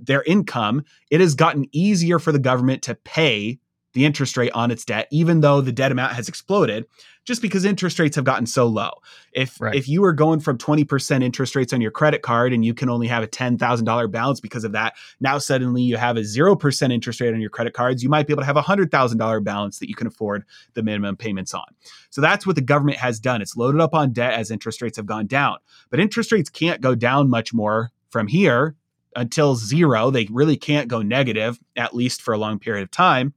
their income, it has gotten easier for the government to pay the interest rate on its debt, even though the debt amount has exploded, just because interest rates have gotten so low. If right. if you were going from 20% interest rates on your credit card and you can only have a $10,000 balance because of that, now suddenly you have a 0% interest rate on your credit cards, you might be able to have a $100,000 balance that you can afford the minimum payments on. So that's what the government has done. It's loaded up on debt as interest rates have gone down. But interest rates can't go down much more from here until zero. They really can't go negative, at least for a long period of time.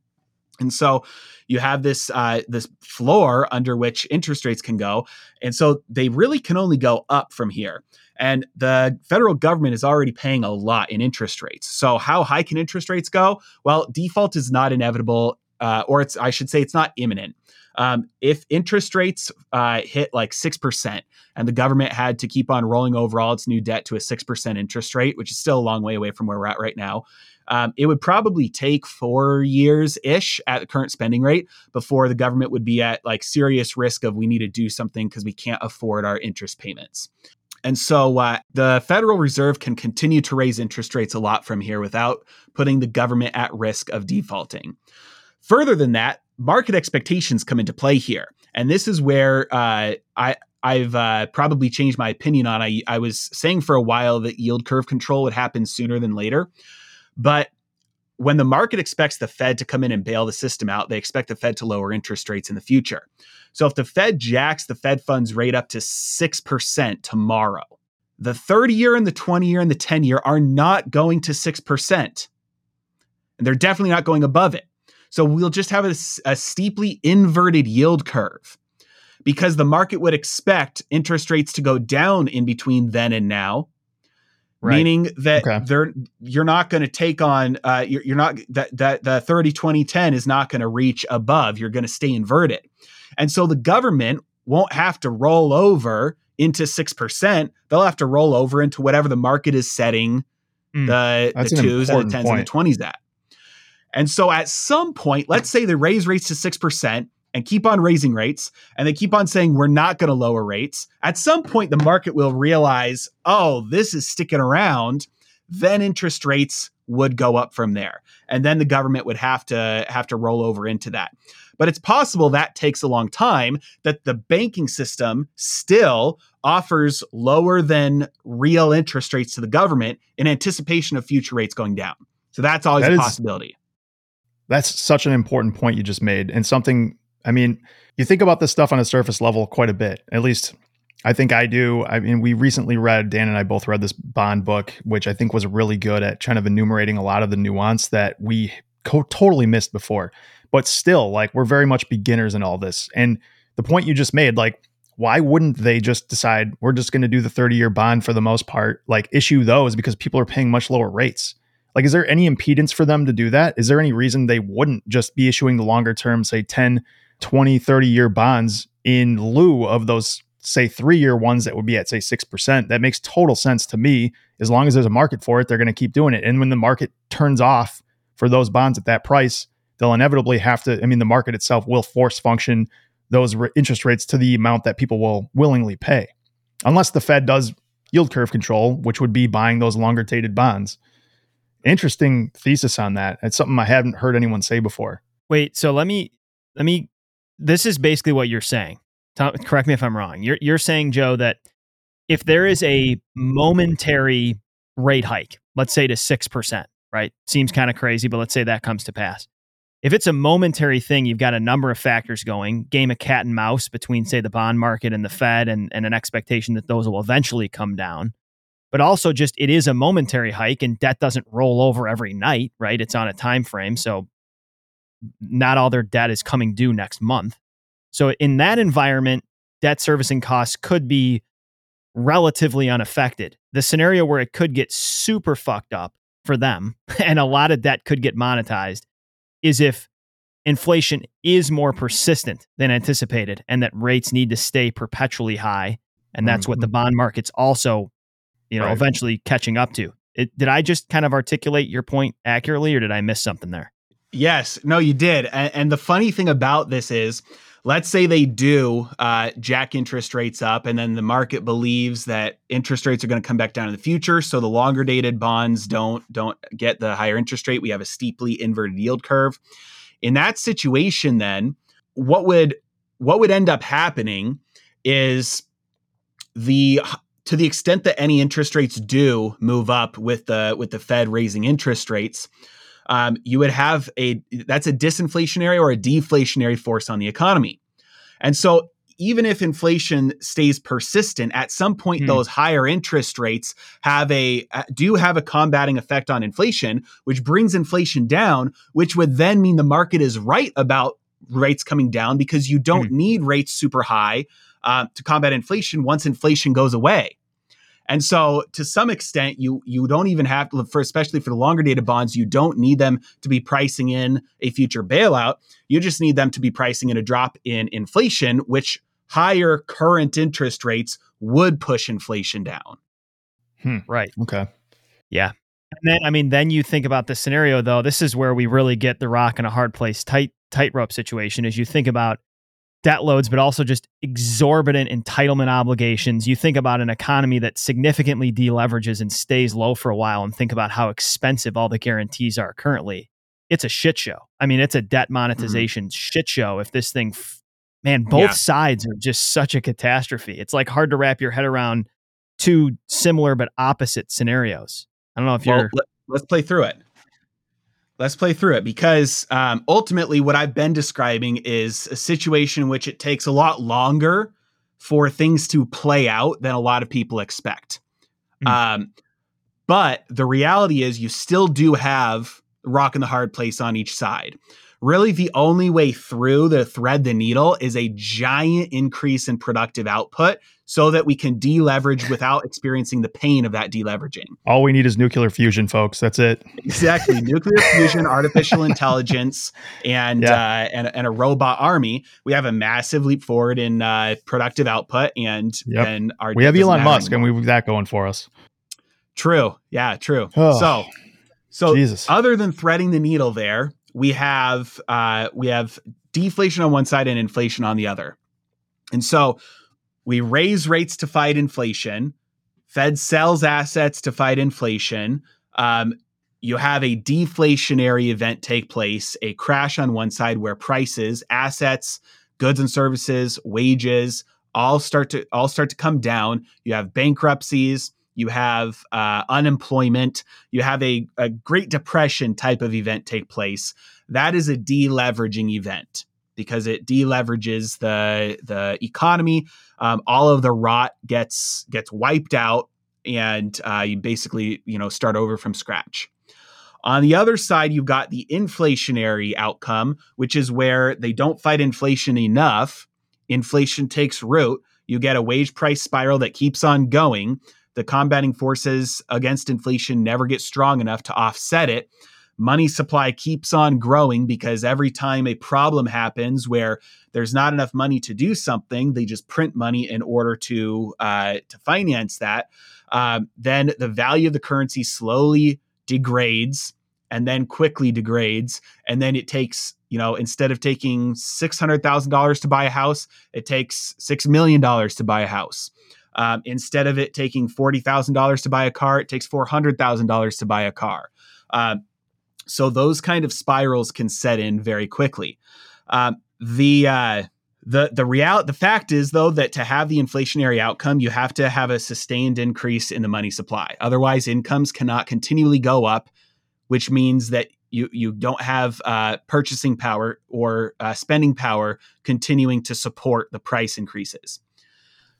And so you have this uh, this floor under which interest rates can go, and so they really can only go up from here. And the federal government is already paying a lot in interest rates. So how high can interest rates go? Well, default is not inevitable, uh, or it's I should say it's not imminent. Um, if interest rates uh, hit like 6% and the government had to keep on rolling over all its new debt to a 6% interest rate, which is still a long way away from where we're at right now, um, it would probably take four years ish at the current spending rate before the government would be at like serious risk of we need to do something because we can't afford our interest payments. And so uh, the Federal Reserve can continue to raise interest rates a lot from here without putting the government at risk of defaulting. Further than that, market expectations come into play here. And this is where uh, I, I've uh, probably changed my opinion on. I, I was saying for a while that yield curve control would happen sooner than later. But when the market expects the Fed to come in and bail the system out, they expect the Fed to lower interest rates in the future. So if the Fed jacks the Fed funds rate up to 6% tomorrow, the 30 year and the 20 year and the 10 year are not going to 6%. And they're definitely not going above it. So we'll just have a, a steeply inverted yield curve because the market would expect interest rates to go down in between then and now Right. meaning that okay. they're you're not going to take on uh, you're, you're not that that the 30 20 10 is not going to reach above you're going to stay inverted and so the government won't have to roll over into 6% they'll have to roll over into whatever the market is setting mm, the, the twos and the tens point. and the 20s at and so at some point let's say they raise rates to 6% and keep on raising rates and they keep on saying we're not going to lower rates, at some point the market will realize, oh, this is sticking around, then interest rates would go up from there. And then the government would have to have to roll over into that. But it's possible that takes a long time that the banking system still offers lower than real interest rates to the government in anticipation of future rates going down. So that's always that a is, possibility. That's such an important point you just made and something I mean, you think about this stuff on a surface level quite a bit. At least I think I do. I mean, we recently read, Dan and I both read this bond book, which I think was really good at kind of enumerating a lot of the nuance that we co- totally missed before. But still, like, we're very much beginners in all this. And the point you just made, like, why wouldn't they just decide we're just going to do the 30 year bond for the most part, like, issue those because people are paying much lower rates? Like, is there any impedance for them to do that? Is there any reason they wouldn't just be issuing the longer term, say 10, 20, 30 year bonds in lieu of those, say, three year ones that would be at, say, 6%. That makes total sense to me. As long as there's a market for it, they're going to keep doing it. And when the market turns off for those bonds at that price, they'll inevitably have to, I mean, the market itself will force function those re- interest rates to the amount that people will willingly pay. Unless the Fed does yield curve control, which would be buying those longer dated bonds. Interesting thesis on that. It's something I haven't heard anyone say before. Wait, so let me let me this is basically what you're saying. Tom, correct me if I'm wrong. You're you're saying Joe that if there is a momentary rate hike, let's say to 6%, right? Seems kind of crazy, but let's say that comes to pass. If it's a momentary thing, you've got a number of factors going, game of cat and mouse between, say, the bond market and the Fed, and, and an expectation that those will eventually come down. but also just it is a momentary hike and debt doesn't roll over every night, right? It's on a time frame, so not all their debt is coming due next month. So in that environment, debt servicing costs could be relatively unaffected. The scenario where it could get super fucked up for them and a lot of debt could get monetized is if inflation is more persistent than anticipated and that rates need to stay perpetually high and that's mm-hmm. what the mm-hmm. bond market's also you know right. eventually catching up to it, did i just kind of articulate your point accurately or did i miss something there yes. No you did. And, and the funny thing about this is let's say they do uh, jack interest rates up and then the market believes that interest rates are going to come back down in the future so the longer dated bonds don't don't get the higher interest rate. We have a steeply inverted yield curve. In that situation then what would what would end up happening is the to the extent that any interest rates do move up with the with the Fed raising interest rates, um, you would have a that's a disinflationary or a deflationary force on the economy. And so even if inflation stays persistent, at some point hmm. those higher interest rates have a uh, do have a combating effect on inflation, which brings inflation down, which would then mean the market is right about rates coming down because you don't hmm. need rates super high uh, to combat inflation once inflation goes away. And so, to some extent, you you don't even have to, for especially for the longer dated bonds, you don't need them to be pricing in a future bailout. You just need them to be pricing in a drop in inflation, which higher current interest rates would push inflation down. Hmm. Right. Okay. Yeah. And then, I mean, then you think about the scenario though. This is where we really get the rock in a hard place tight tightrope situation. As you think about debt loads, but also just exorbitant entitlement obligations. You think about an economy that significantly deleverages and stays low for a while, and think about how expensive all the guarantees are currently. It's a shit show. I mean, it's a debt mm-hmm. monetization mm-hmm. shit show. If this thing, f- man, both yeah. sides are just such a catastrophe. It's like hard to wrap your head around two similar but opposite scenarios. I don't know if you're. Let's play through it. Let's play through it because um, ultimately, what I've been describing is a situation in which it takes a lot longer for things to play out than a lot of people expect. Mm. Um, but the reality is, you still do have rock in the hard place on each side really the only way through the thread the needle is a giant increase in productive output so that we can deleverage without experiencing the pain of that deleveraging. All we need is nuclear fusion, folks. That's it. Exactly. nuclear fusion, artificial intelligence, and, yeah. uh, and and a robot army. We have a massive leap forward in uh, productive output, and yep. and our we have Elon Musk, anymore. and we've that going for us. True. Yeah. True. Oh, so. So, Jesus. other than threading the needle there, we have uh, we have deflation on one side and inflation on the other. And so we raise rates to fight inflation. Fed sells assets to fight inflation. Um, you have a deflationary event take place, a crash on one side where prices, assets, goods and services, wages all start to all start to come down. You have bankruptcies, you have uh, unemployment, you have a, a Great Depression type of event take place. That is a deleveraging event because it deleverages the the economy. Um, all of the rot gets gets wiped out, and uh, you basically you know start over from scratch. On the other side, you've got the inflationary outcome, which is where they don't fight inflation enough. Inflation takes root. You get a wage price spiral that keeps on going the combating forces against inflation never get strong enough to offset it. Money supply keeps on growing because every time a problem happens where there's not enough money to do something, they just print money in order to uh, to finance that. Um, then the value of the currency slowly degrades and then quickly degrades, and then it takes you know instead of taking six hundred thousand dollars to buy a house, it takes six million dollars to buy a house. Um, instead of it taking forty thousand dollars to buy a car, it takes four hundred thousand dollars to buy a car. Uh, so those kind of spirals can set in very quickly. Um, the uh, the the real the fact is though that to have the inflationary outcome, you have to have a sustained increase in the money supply. Otherwise, incomes cannot continually go up, which means that you you don't have uh, purchasing power or uh, spending power continuing to support the price increases.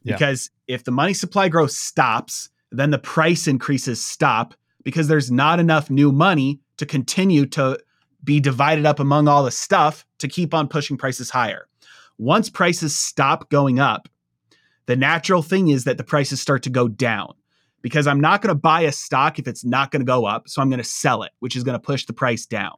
Yeah. Because if the money supply growth stops, then the price increases stop because there's not enough new money to continue to be divided up among all the stuff to keep on pushing prices higher. Once prices stop going up, the natural thing is that the prices start to go down because I'm not going to buy a stock if it's not going to go up. So I'm going to sell it, which is going to push the price down.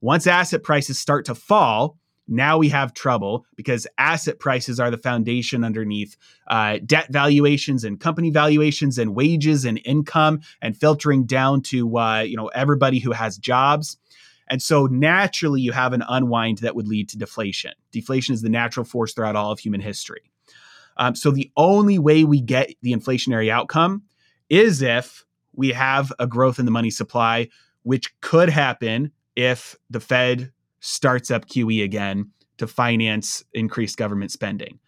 Once asset prices start to fall, now we have trouble because asset prices are the foundation underneath uh, debt valuations and company valuations and wages and income and filtering down to uh, you know everybody who has jobs. And so naturally, you have an unwind that would lead to deflation. Deflation is the natural force throughout all of human history. Um, so the only way we get the inflationary outcome is if we have a growth in the money supply, which could happen if the Fed starts up QE again to finance increased government spending.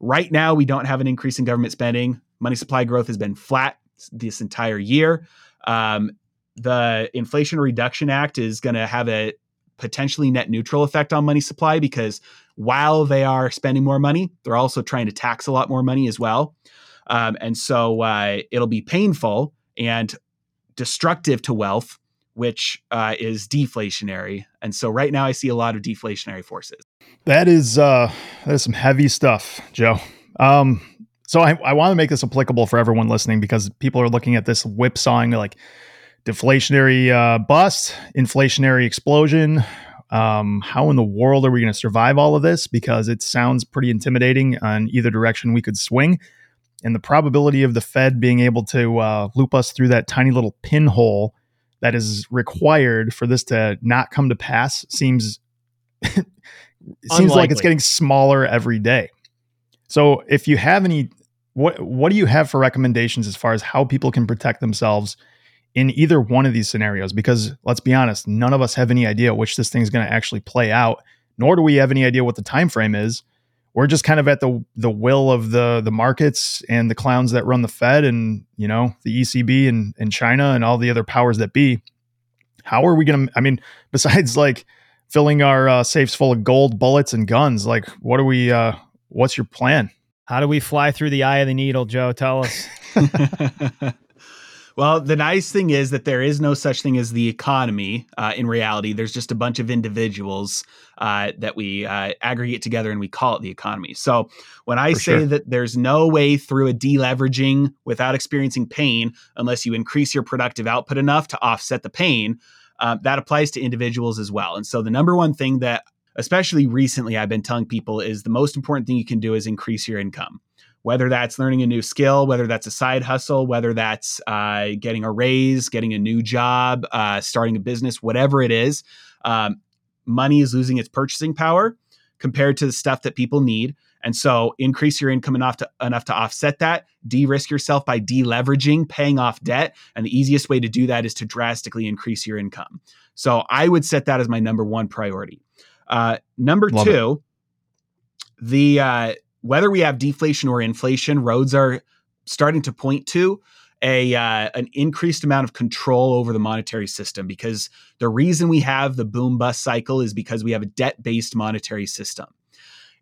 Right now, we don't have an increase in government spending. Money supply growth has been flat this entire year. Um, the Inflation Reduction Act is going to have a potentially net neutral effect on money supply because while they are spending more money, they're also trying to tax a lot more money as well. Um, and so uh, it'll be painful and destructive to wealth, which uh, is deflationary. And so right now I see a lot of deflationary forces. That is uh, that is some heavy stuff, Joe. Um, so I, I want to make this applicable for everyone listening because people are looking at this whipsawing like deflationary uh, bust, inflationary explosion. Um, how in the world are we going to survive all of this? Because it sounds pretty intimidating on either direction we could swing. And the probability of the Fed being able to uh, loop us through that tiny little pinhole that is required for this to not come to pass seems seems like it's getting smaller every day. So if you have any what what do you have for recommendations as far as how people can protect themselves in either one of these scenarios? Because let's be honest none of us have any idea which this thing is going to actually play out nor do we have any idea what the time frame is we're just kind of at the the will of the the markets and the clowns that run the fed and you know the ecb and, and china and all the other powers that be. How are we going to i mean besides like filling our uh, safes full of gold bullets and guns like what are we uh what's your plan? How do we fly through the eye of the needle joe? Tell us Well, the nice thing is that there is no such thing as the economy. Uh, in reality, there's just a bunch of individuals uh, that we uh, aggregate together and we call it the economy. So when I For say sure. that there's no way through a deleveraging without experiencing pain unless you increase your productive output enough to offset the pain, uh, that applies to individuals as well. And so the number one thing that especially recently I've been telling people is the most important thing you can do is increase your income whether that's learning a new skill, whether that's a side hustle, whether that's uh, getting a raise, getting a new job, uh, starting a business, whatever it is, um, money is losing its purchasing power compared to the stuff that people need. And so increase your income enough to enough to offset that, de-risk yourself by deleveraging, paying off debt. And the easiest way to do that is to drastically increase your income. So I would set that as my number one priority. Uh, number Love two, it. the uh, whether we have deflation or inflation, roads are starting to point to a uh, an increased amount of control over the monetary system because the reason we have the boom bust cycle is because we have a debt based monetary system.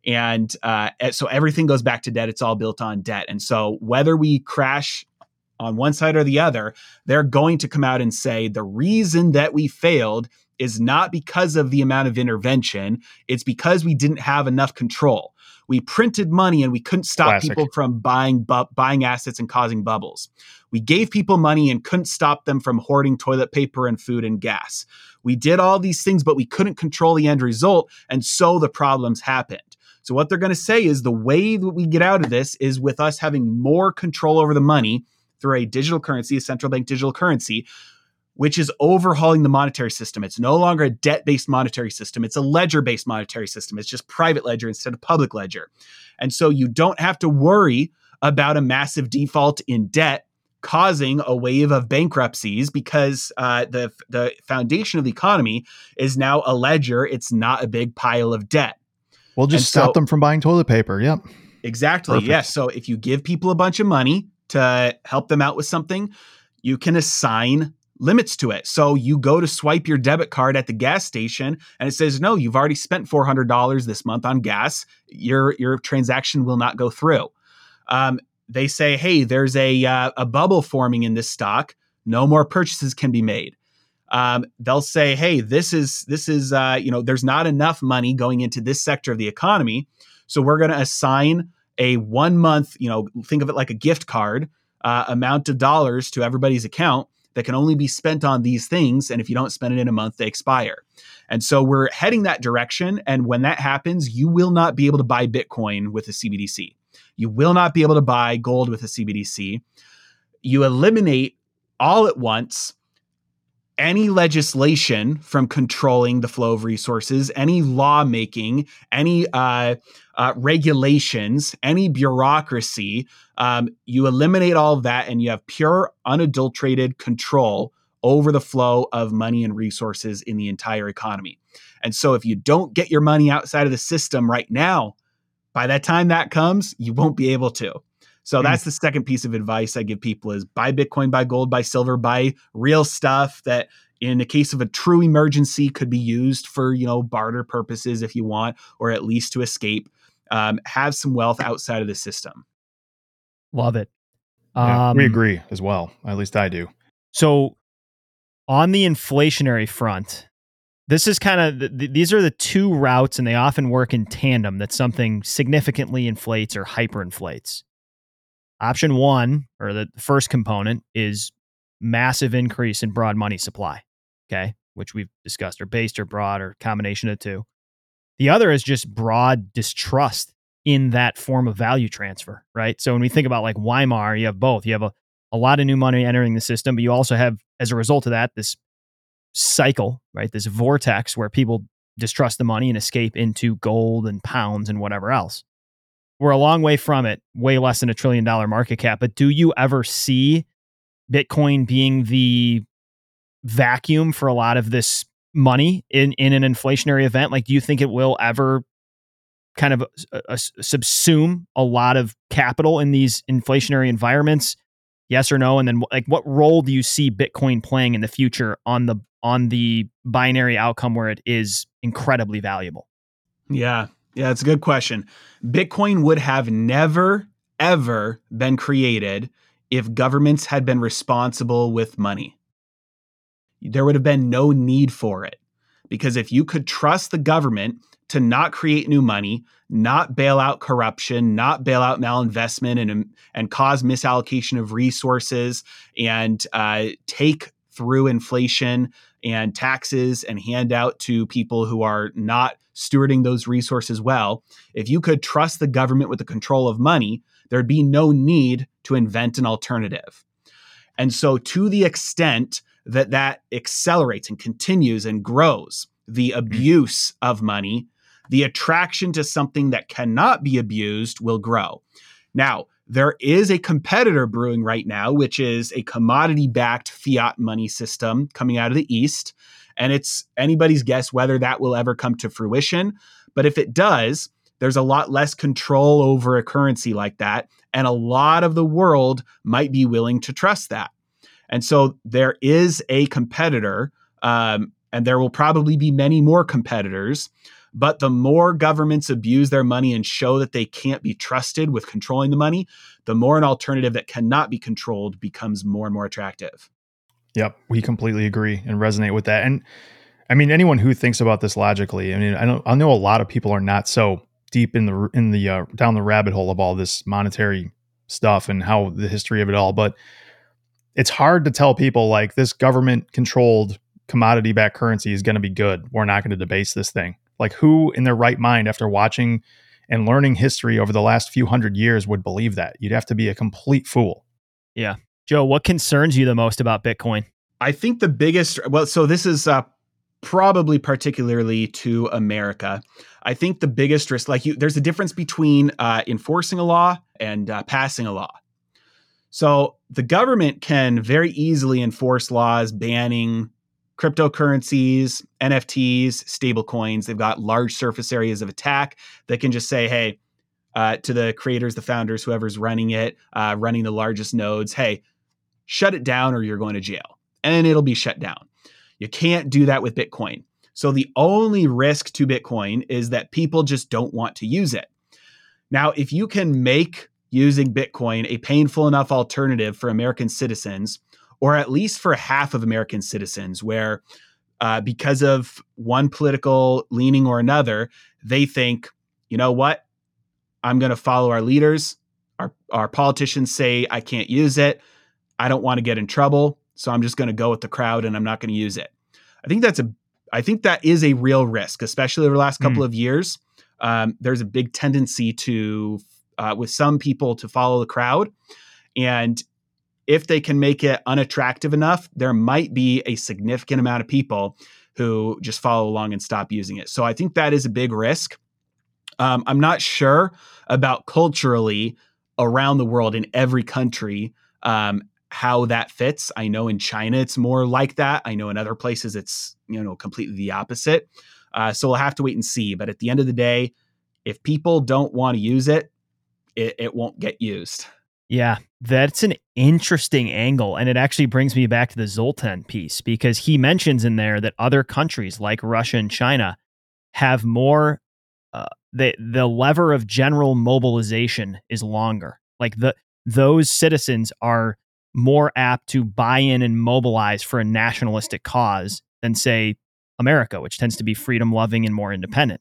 And uh, so everything goes back to debt. It's all built on debt. And so whether we crash on one side or the other, they're going to come out and say the reason that we failed is not because of the amount of intervention, it's because we didn't have enough control we printed money and we couldn't stop Classic. people from buying bu- buying assets and causing bubbles. We gave people money and couldn't stop them from hoarding toilet paper and food and gas. We did all these things, but we couldn't control the end result, and so the problems happened. So what they're going to say is the way that we get out of this is with us having more control over the money through a digital currency, a central bank digital currency, which is overhauling the monetary system. It's no longer a debt based monetary system, it's a ledger based monetary system. It's just private ledger instead of public ledger. And so you don't have to worry about a massive default in debt causing a wave of bankruptcies because uh, the the foundation of the economy is now a ledger. It's not a big pile of debt. We'll just and stop so, them from buying toilet paper. Yep. Exactly. Perfect. Yes. So if you give people a bunch of money to help them out with something, you can assign limits to it. So you go to swipe your debit card at the gas station and it says, no, you've already spent $400 this month on gas. Your, your transaction will not go through. Um, they say, hey, there's a uh, a bubble forming in this stock. No more purchases can be made. Um, they'll say, hey, this is this is uh, you know, there's not enough money going into this sector of the economy, so we're going to assign a one month, you know, think of it like a gift card uh, amount of dollars to everybody's account that can only be spent on these things. And if you don't spend it in a month, they expire. And so we're heading that direction. And when that happens, you will not be able to buy Bitcoin with a CBDC. You will not be able to buy gold with a CBDC. You eliminate all at once any legislation from controlling the flow of resources, any lawmaking, any uh, uh, regulations, any bureaucracy. Um, you eliminate all of that and you have pure, unadulterated control over the flow of money and resources in the entire economy. And so, if you don't get your money outside of the system right now, by that time that comes, you won't be able to. So mm. that's the second piece of advice I give people is buy Bitcoin, buy gold, buy silver, buy real stuff that in the case of a true emergency could be used for, you know, barter purposes if you want, or at least to escape. Um, have some wealth outside of the system. Love it. Yeah, um, we agree as well. At least I do. So on the inflationary front, this is kind of the, these are the two routes and they often work in tandem that something significantly inflates or hyperinflates. Option one, or the first component, is massive increase in broad money supply. Okay. Which we've discussed, or based or broad, or combination of two. The other is just broad distrust in that form of value transfer, right? So when we think about like Weimar, you have both. You have a, a lot of new money entering the system, but you also have, as a result of that, this cycle, right? This vortex where people distrust the money and escape into gold and pounds and whatever else we're a long way from it, way less than a trillion dollar market cap. But do you ever see Bitcoin being the vacuum for a lot of this money in, in an inflationary event? Like, do you think it will ever kind of uh, uh, subsume a lot of capital in these inflationary environments? Yes or no? And then, like, what role do you see Bitcoin playing in the future on the on the binary outcome where it is incredibly valuable? Yeah, yeah, it's a good question. Bitcoin would have never, ever been created if governments had been responsible with money. There would have been no need for it. Because if you could trust the government to not create new money, not bail out corruption, not bail out malinvestment and, and cause misallocation of resources and uh, take through inflation and taxes and hand out to people who are not stewarding those resources well, if you could trust the government with the control of money, there'd be no need to invent an alternative. And so, to the extent that that accelerates and continues and grows, the mm-hmm. abuse of money, the attraction to something that cannot be abused will grow. Now, there is a competitor brewing right now, which is a commodity backed fiat money system coming out of the East. And it's anybody's guess whether that will ever come to fruition. But if it does, there's a lot less control over a currency like that. And a lot of the world might be willing to trust that. And so there is a competitor, um, and there will probably be many more competitors but the more governments abuse their money and show that they can't be trusted with controlling the money, the more an alternative that cannot be controlled becomes more and more attractive. Yep, we completely agree and resonate with that. And I mean, anyone who thinks about this logically, I mean, I know I know a lot of people are not so deep in the in the uh, down the rabbit hole of all this monetary stuff and how the history of it all, but it's hard to tell people like this government controlled commodity backed currency is going to be good. We're not going to debase this thing. Like, who in their right mind, after watching and learning history over the last few hundred years, would believe that? You'd have to be a complete fool. Yeah. Joe, what concerns you the most about Bitcoin? I think the biggest, well, so this is uh, probably particularly to America. I think the biggest risk, like you, there's a difference between uh, enforcing a law and uh, passing a law. So the government can very easily enforce laws banning cryptocurrencies, NFTs, stablecoins. They've got large surface areas of attack that can just say, hey, uh, to the creators, the founders, whoever's running it, uh, running the largest nodes, hey, shut it down or you're going to jail. And it'll be shut down. You can't do that with Bitcoin. So the only risk to Bitcoin is that people just don't want to use it. Now, if you can make using Bitcoin a painful enough alternative for American citizens, or at least for half of American citizens, where uh, because of one political leaning or another, they think, you know what? I'm going to follow our leaders. Our, our politicians say I can't use it. I don't want to get in trouble. So I'm just going to go with the crowd and I'm not going to use it. I think that's a I think that is a real risk, especially over the last couple mm. of years. Um, there's a big tendency to, uh, with some people, to follow the crowd, and if they can make it unattractive enough, there might be a significant amount of people who just follow along and stop using it. So I think that is a big risk. Um, I'm not sure about culturally around the world in every country um, how that fits. I know in China it's more like that. I know in other places it's you know completely the opposite. Uh, so we'll have to wait and see. But at the end of the day, if people don't want to use it, it, it won't get used. Yeah, that's an interesting angle. And it actually brings me back to the Zoltan piece because he mentions in there that other countries like Russia and China have more, uh, the, the lever of general mobilization is longer. Like the, those citizens are more apt to buy in and mobilize for a nationalistic cause than, say, America, which tends to be freedom loving and more independent.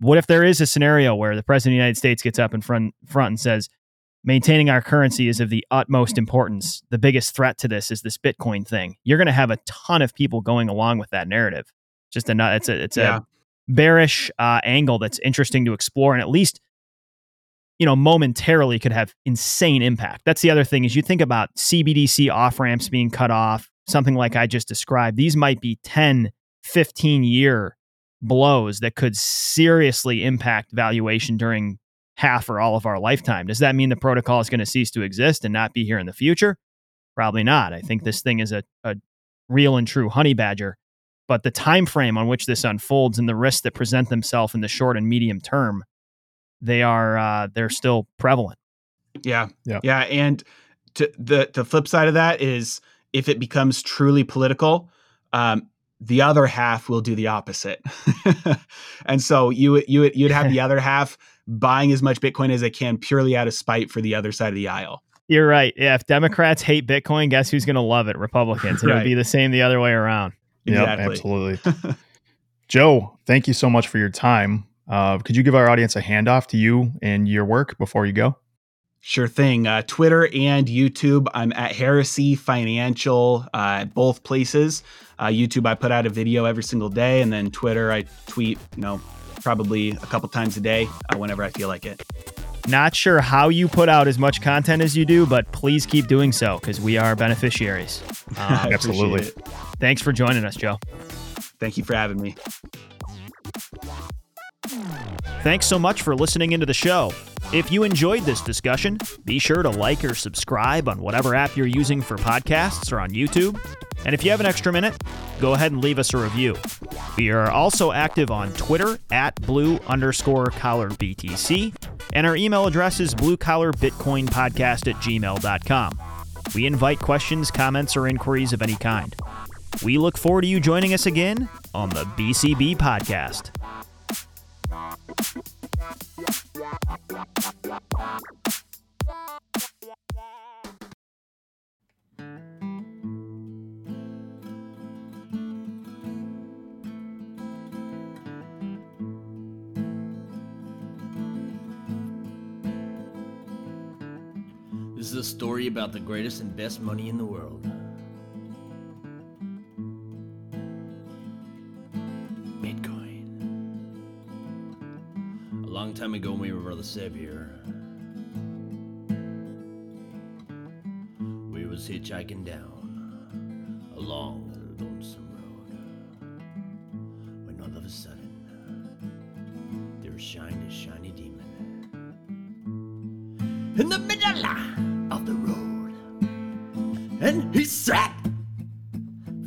What if there is a scenario where the president of the United States gets up in front, front and says, maintaining our currency is of the utmost importance. The biggest threat to this is this Bitcoin thing. You're going to have a ton of people going along with that narrative. Just a it's a it's yeah. a bearish uh, angle that's interesting to explore, and at least you know, momentarily could have insane impact. That's the other thing is you think about CBDC off ramps being cut off, something like I just described. These might be 10, 15 year blows that could seriously impact valuation during half or all of our lifetime. Does that mean the protocol is going to cease to exist and not be here in the future? Probably not. I think this thing is a, a real and true honey badger. But the time frame on which this unfolds and the risks that present themselves in the short and medium term they are uh, they're still prevalent. Yeah, yeah, yeah. And to, the the flip side of that is if it becomes truly political, um, the other half will do the opposite, and so you you you'd have the other half buying as much Bitcoin as they can purely out of spite for the other side of the aisle. You're right. Yeah, if Democrats hate Bitcoin, guess who's going to love it? Republicans. And right. it would be the same the other way around. Exactly. Yep, absolutely. Joe, thank you so much for your time. Uh, could you give our audience a handoff to you and your work before you go? Sure thing. Uh, Twitter and YouTube, I'm at Heresy Financial, uh, both places. Uh, YouTube, I put out a video every single day, and then Twitter, I tweet, you know, probably a couple times a day uh, whenever I feel like it. Not sure how you put out as much content as you do, but please keep doing so because we are beneficiaries. Um, Absolutely. Thanks for joining us, Joe. Thank you for having me. Thanks so much for listening into the show. If you enjoyed this discussion, be sure to like or subscribe on whatever app you're using for podcasts or on YouTube. And if you have an extra minute, go ahead and leave us a review. We are also active on Twitter at blue underscore collar BTC, and our email address is blue collar bitcoin podcast at gmail.com. We invite questions, comments, or inquiries of any kind. We look forward to you joining us again on the BCB podcast. Is a story about the greatest and best money in the world. Bitcoin. A long time ago we were the savior. We was hitchhiking down a long, lonesome road. When all of a sudden, there shined a shiny demon in the middle the and he said,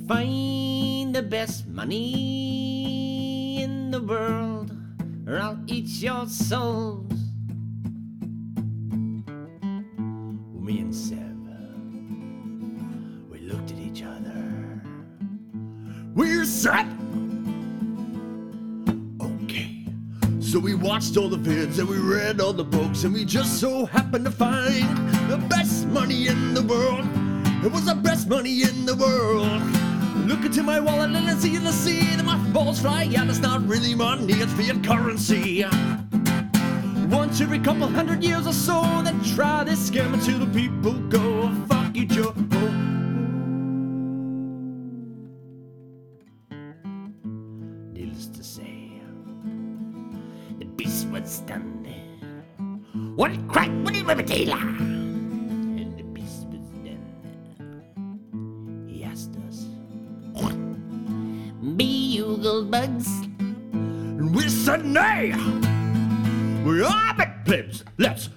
Find the best money in the world, or I'll eat your souls. Me and Seb, we looked at each other. We're set! So we watched all the vids and we read all the books and we just so happened to find the best money in the world. It was the best money in the world. Look into my wallet and I see in the sea that my balls fly And It's not really money, it's fiat currency. Once every couple hundred years or so, they try this scam until the people go, fuck you, Joe. Needless to say, the beast was stunned. What crack would he live a nay. We are big plebs. Let's